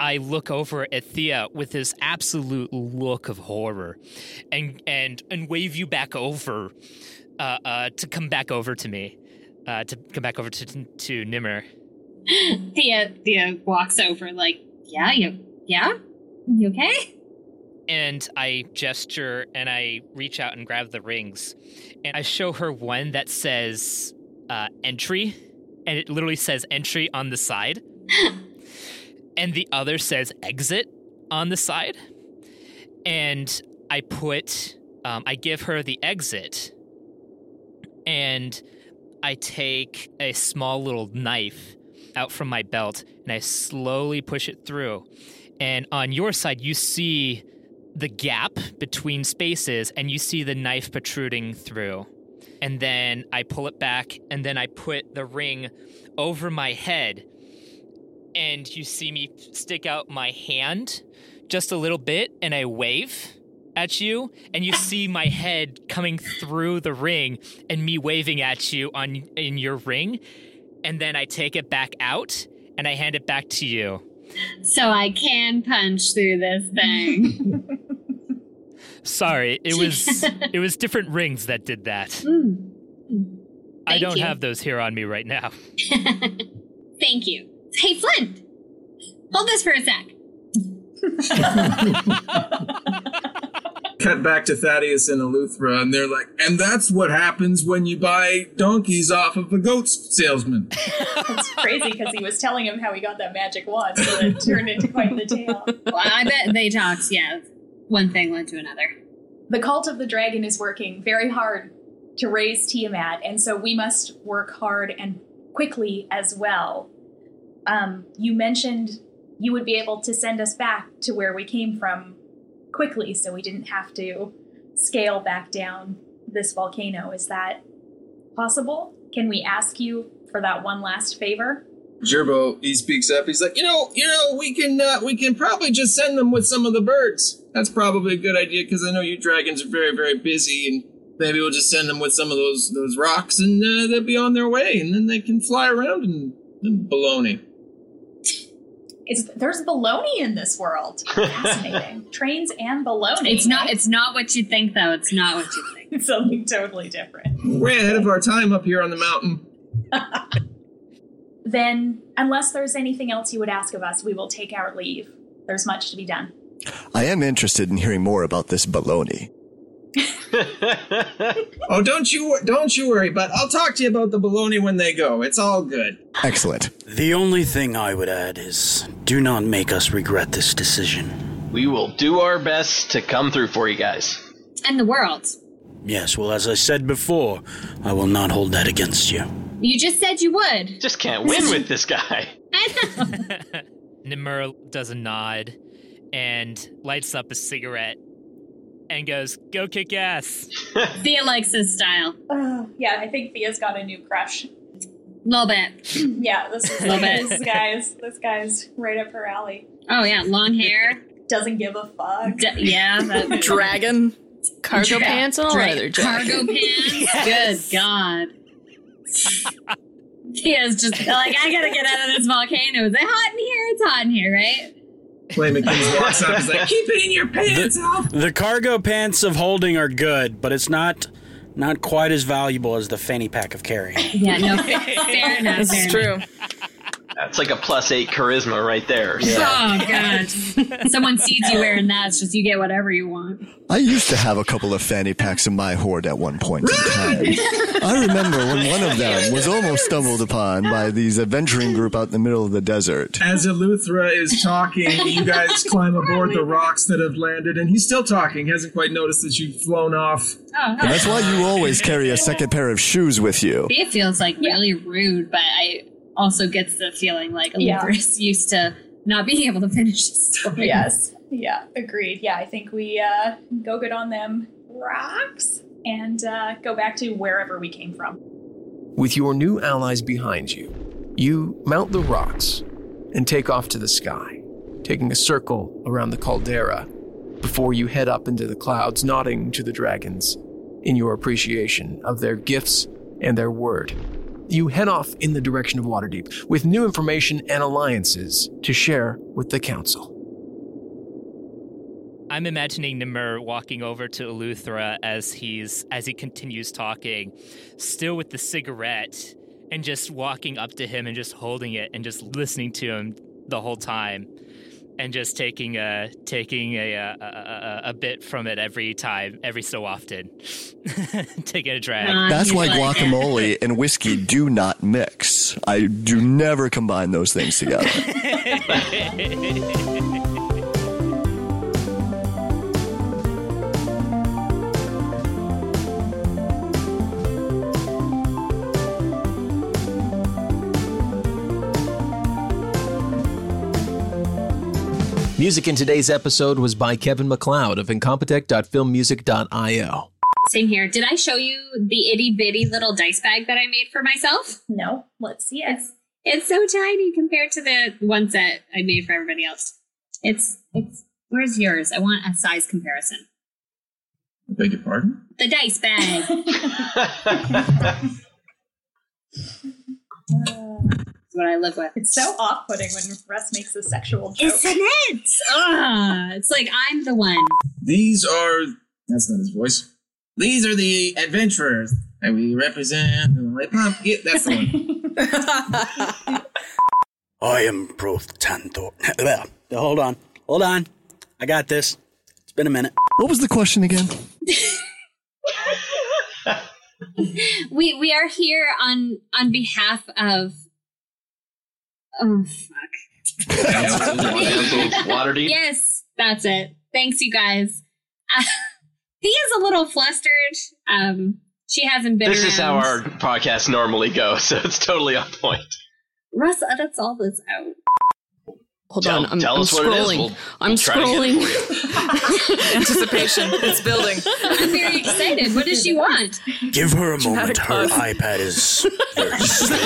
I look over at Thea with this absolute look of horror, and and and wave you back over, uh, uh, to come back over to me, uh, to come back over to to Nymmurh. Thea, Thea walks over like, yeah, you, yeah, you okay? And I gesture and I reach out and grab the rings, and I show her one that says uh, entry, and it literally says entry on the side. and the other says exit on the side. And I put, um, I give her the exit, and I take a small little knife out from my belt and I slowly push it through. And on your side, you see the gap between spaces and you see the knife protruding through. And then I pull it back and then I put the ring over my head and you see me stick out my hand just a little bit and I wave at you and you see my head coming through the ring and me waving at you on in your ring and then I take it back out and I hand it back to you. So I can punch through this thing. Sorry, it was it was different rings that did that. Mm. I don't you. have those here on me right now. Thank you. Hey, Flint, hold this for a sec. Cut back to Thaddeus and Eleuthera, and they're like, and that's what happens when you buy donkeys off of a goat salesman. It's crazy because he was telling him how he got that magic wand, so it turned into quite the tale. Well, I bet they talked. Yeah, one thing led to another. The cult of the dragon is working very hard to raise Tiamat, and so we must work hard and quickly as well. Um, you mentioned you would be able to send us back to where we came from quickly, so we didn't have to scale back down this volcano. Is that possible? Can we ask you for that one last favor? Gerbo, he speaks up. He's like, you know, you know, we can, uh, we can probably just send them with some of the birds. That's probably a good idea because I know you dragons are very, very busy, and maybe we'll just send them with some of those those rocks, and uh, they'll be on their way, and then they can fly around and, and baloney. It's, there's baloney in this world. Fascinating. Trains and baloney. It's not. It's not what you think, though. It's not what you think. It's something totally different. Way ahead of our time up here on the mountain. Then, unless there's anything else you would ask of us, we will take our leave. There's much to be done. I am interested in hearing more about this baloney. Oh, don't you don't you worry, but I'll talk to you about the baloney when they go. It's all good. Excellent. The only thing I would add is do not make us regret this decision. We will do our best to come through for you guys. And the world. Yes, well, as I said before, I will not hold that against you. You just said you would. Just can't win with this guy. I know. Nymmurh does a nod and lights up a cigarette and goes, "Go kick ass." Thea likes his style. Oh, yeah, I think Thea's got a new crush. little bit. yeah, this is Little bit. this guy's this guy's right up her alley. Oh yeah, long hair. Doesn't give a fuck. D- yeah, that- Dragon, cargo Dra- pants, and all dra- other cargo pants. Good God. Thea's just like, I gotta get out of this volcano. Is it hot in here? It's hot in here, right? Flamikins walks up. He's like, "Keep it in your pants, Alf." The cargo pants of holding are good, but it's not not quite as valuable as the fanny pack of carrying. Yeah, no, fair enough. This fair is enough. True. That's like a plus eight charisma right there. Oh God! Someone sees you wearing that, it's just you get whatever you want. I used to have a couple of fanny packs in my hoard at one point in time. I remember when one of them was almost stumbled upon by these adventuring group out in the middle of the desert. As Eleuthera is talking, you guys climb aboard the rocks that have landed, and he's still talking. He Hasn't quite noticed that you've flown off. Oh, And that's why you always carry a second pair of shoes with you. It feels like really rude, but I also gets the feeling like Yeah. Oliver's used to not being able to finish his story. Yes. Yeah, agreed. Yeah, I think we uh, go good on them rocks and uh, go back to wherever we came from. With your new allies behind you, you mount the rocks and take off to the sky, taking a circle around the caldera before you head up into the clouds, nodding to the dragons in your appreciation of their gifts and their word. You head off in the direction of Waterdeep with new information and alliances to share with the council. I'm imagining Nymmurh walking over to Eleuthera as he's as he continues talking, still with the cigarette, and just walking up to him and just holding it and just listening to him the whole time, and just taking a taking a a, a, a, a bit from it every time, every so often, taking a drag. That's why guacamole and whiskey do not mix. I do never combine those things together. Music in today's episode was by Kevin MacLeod of incompetech.filmmusic.io. Same here. Did I show you the itty bitty little dice bag that I made for myself? No. Let's see it. It's it's so tiny compared to the ones that I made for everybody else. It's it's where's yours? I want a size comparison. I Beg your pardon? The dice bag. That's uh, what I live with. It's so off-putting when Russ makes a sexual joke. Isn't it? Ugh, it's like I'm the one. These are. That's not his voice. These are the adventurers that we represent. Hip hop. Yeah, that's the one. I am Protanther. hold on, hold on. I got this. It's been a minute. What was the question again? We we are here on on behalf of Oh fuck. Waterdeep. Yes, that's it. Thanks, you guys. Uh, Thea's a little flustered. Um, she hasn't been. This is how our podcast normally goes, so it's totally on point. Russ edits all this out. Hold Tell- on, I'm, tell I'm us what it is. scrolling. We'll- I'm we'll try to get it scrolling. Anticipation. It's building. I'm very excited. What does she want? Give her a moment. Dramatic Her iPad is very slow.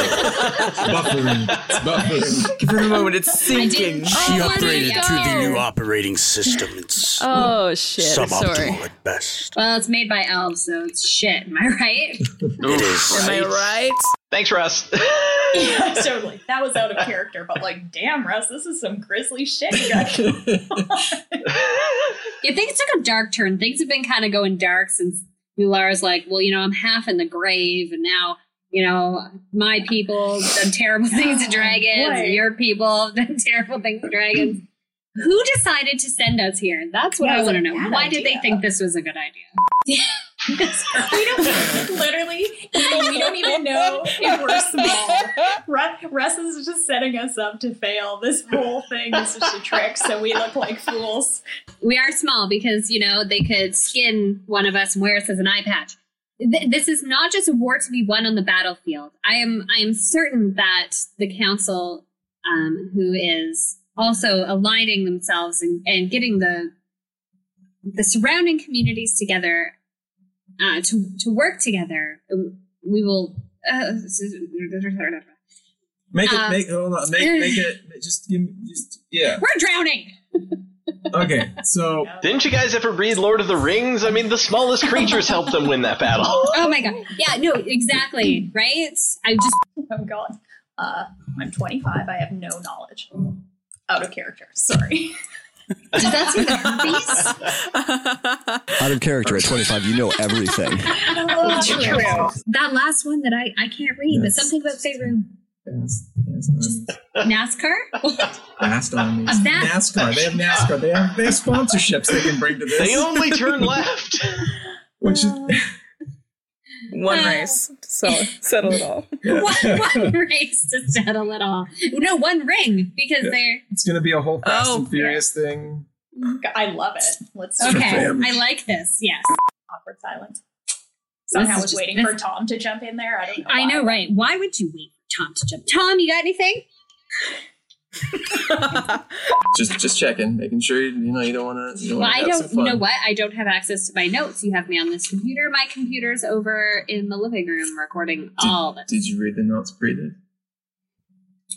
buffering. It's buffering. Give her a moment. It's sinking. She Oh, upgraded to the new operating system. It's Oh shit! suboptimal Sorry. at best. Well, it's made by elves, so it's shit. Am I right? It is. Am I right? Thanks, Russ. yeah, totally. That was out of character, but like, damn, Russ, this is some grisly shit you got going. Yeah, things took a dark turn. Things have been kind of going dark since Lara's like, well, you know, I'm half in the grave, and now, you know, my people done terrible things to dragons, Boy. and your people have done terrible things to dragons. Who decided to send us here? That's what Yeah, I want to know. bad Why did they think this was a good idea? We don't literally we don't even know if we're small. Russ, is just setting us up to fail. This whole thing is just a trick, so we look like fools. We are small because, you know, they could skin one of us and wear us as an eye patch. Th- This is not just a war to be won on the battlefield. I am I am certain that the council, um, who is also aligning themselves and, and getting the the surrounding communities together uh, to to work together. We will. Uh, Make it, Uh, make, hold on, make, make it, just, give just, yeah. We're drowning. Okay, so. Didn't you guys ever read Lord of the Rings? I mean, the smallest creatures helped them win that battle. Oh my god! Yeah, no, exactly. Right? I just Oh god. Uh, I'm 25. I have no knowledge. Out of character. Sorry. Does that seem like Out of character at 25, you know everything. True. That last one that I I can't read, but something about Faerun. NASCAR. Fast Armies. Of NASCAR. They have NASCAR. They have, they have sponsorships they can bring to this. They only turn left. Which is. Oh. One race. So settle it all. one, one race to settle it all. No, one ring because they're It's going to be a whole Fast Oh, and Furious thing. I love it. Let's okay. I like this. Yes. Awkward silence. Somehow was is waiting just- for Tom to jump in there. I don't know. I why. know, right? Why would you wait for Tom to jump? Tom, you got anything? Just just checking, making sure you, you know you don't want to. Well, I don't. You know what? I don't have access to my notes. You have me on this computer. My computer's over in the living room recording all of it. Did you read the notes pre this?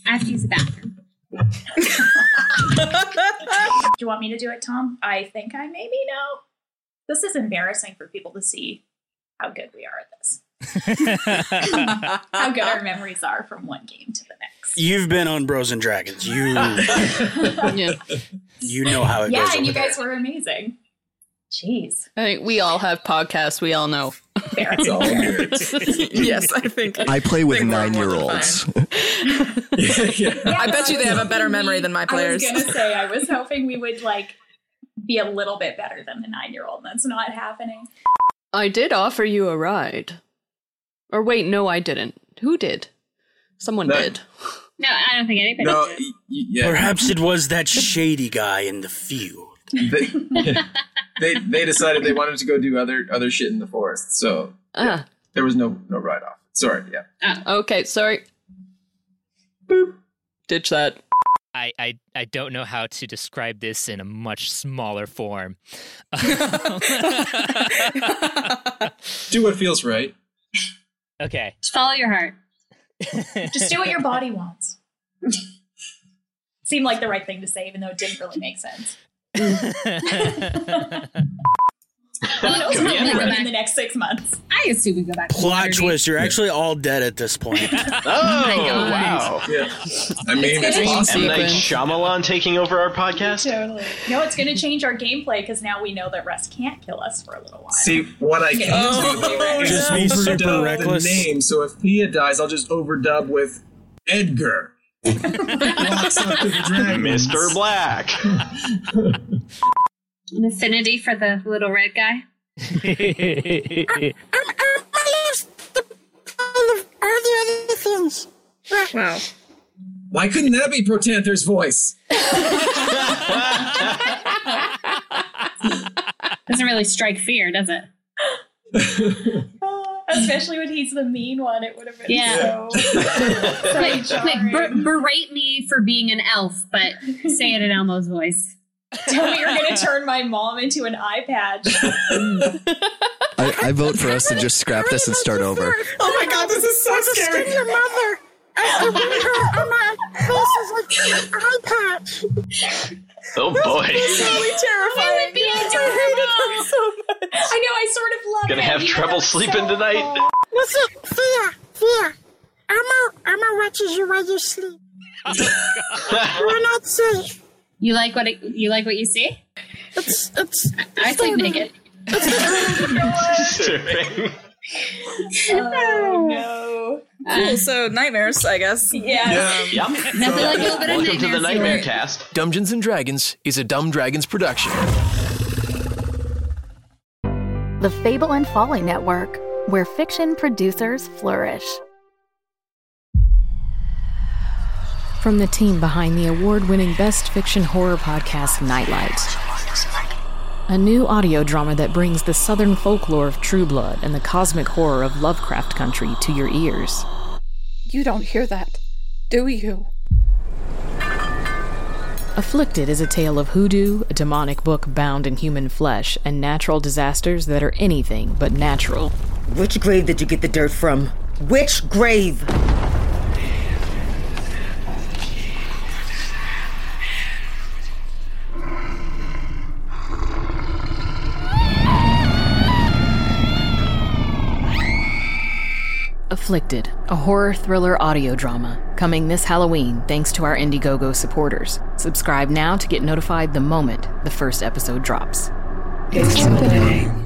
I have to use the bathroom. Do you want me to do it, Tom? I think I maybe know. This is embarrassing for people to see how good we are at this. how good our memories are from one game to the next. You've been on Bros and Dragons. You, you know how it yeah, goes. Yeah, and over you there. guys were amazing. Jeez. I think we all have podcasts. We all know. All yes, I think. I play with think we're nine more year than olds. I bet you they have a better memory than my players. I was gonna say I was hoping we would like be a little bit better than the nine year old. That's not happening. I did offer you a ride. Or wait, no, I didn't. Who did? Someone No. did. No, I don't think anybody No, did. y- y- yeah. Perhaps it was that shady guy in the field. they, they they decided they wanted to go do other other shit in the forest, so Ah, there was no no write off. Sorry, yeah. okay, sorry. Boop. Ditch that. I, I, I don't know how to describe this in a much smaller form. Do what feels right. okay. Just follow your heart. Just do what your body wants. Seemed like the right thing to say, even though it didn't really make sense. Who knows Could what be will happen in the next six months? I assume we go back. to Plot Waterdeep. twist, you're actually all dead at this point. Oh, oh God. wow. Yeah. I mean, It's it's awesome. M. Night Shyamalan taking over our podcast? Totally. No, it's going to change our gameplay because now we know that Russ can't kill us for a little while. See, what I can Oh, do is Just be super overdub reckless. the name. So if Pia dies, I'll just overdub with Edgar. Walks up to the dragon. Mr. Black. An affinity for the little red guy. Wow. Why couldn't that be Protanther's voice? Doesn't really strike fear, does it? Especially when he's the mean one, it would have been Yeah. so, so Quick, quick, ber- berate me for being an elf, but say it in Elmo's voice. Tell me you're going to turn my mom into an eye patch. I, I vote for us to just scrap this and start over. Oh my god, this is so scary. your mother. I want her on my face is like eye patch. Oh, boy. Really terrifying. be I hated him so much. I know, I sort of love Gonna it. have even trouble sleeping so tonight. awful. Listen, Thea, Thea. Elmo, Elmo watches you while you sleep. You're not safe. You like what it, you like what you see? It's it's. I sleep naked. Oh, no. Cool, so nightmares, I guess. Yeah. Yep. Nothing like a little bit of Welcome to the nightmare Nightmare. Cast. Dungeons and Dragons is a Dumb Dragons production. The Fable and Folly Network, where fiction producers flourish. From the team behind the award winning Best Fiction Horror podcast, Nightlight. A new audio drama that brings the southern folklore of True Blood and the cosmic horror of Lovecraft Country to your ears. You don't hear that, do you? Afflicted is a tale of hoodoo, a demonic book bound in human flesh, and natural disasters that are anything but natural. Which grave did you get the dirt from? Which grave? Afflicted, a horror thriller audio drama, coming this Halloween thanks to our Indiegogo supporters. Subscribe now to get notified the moment the first episode drops. It's today.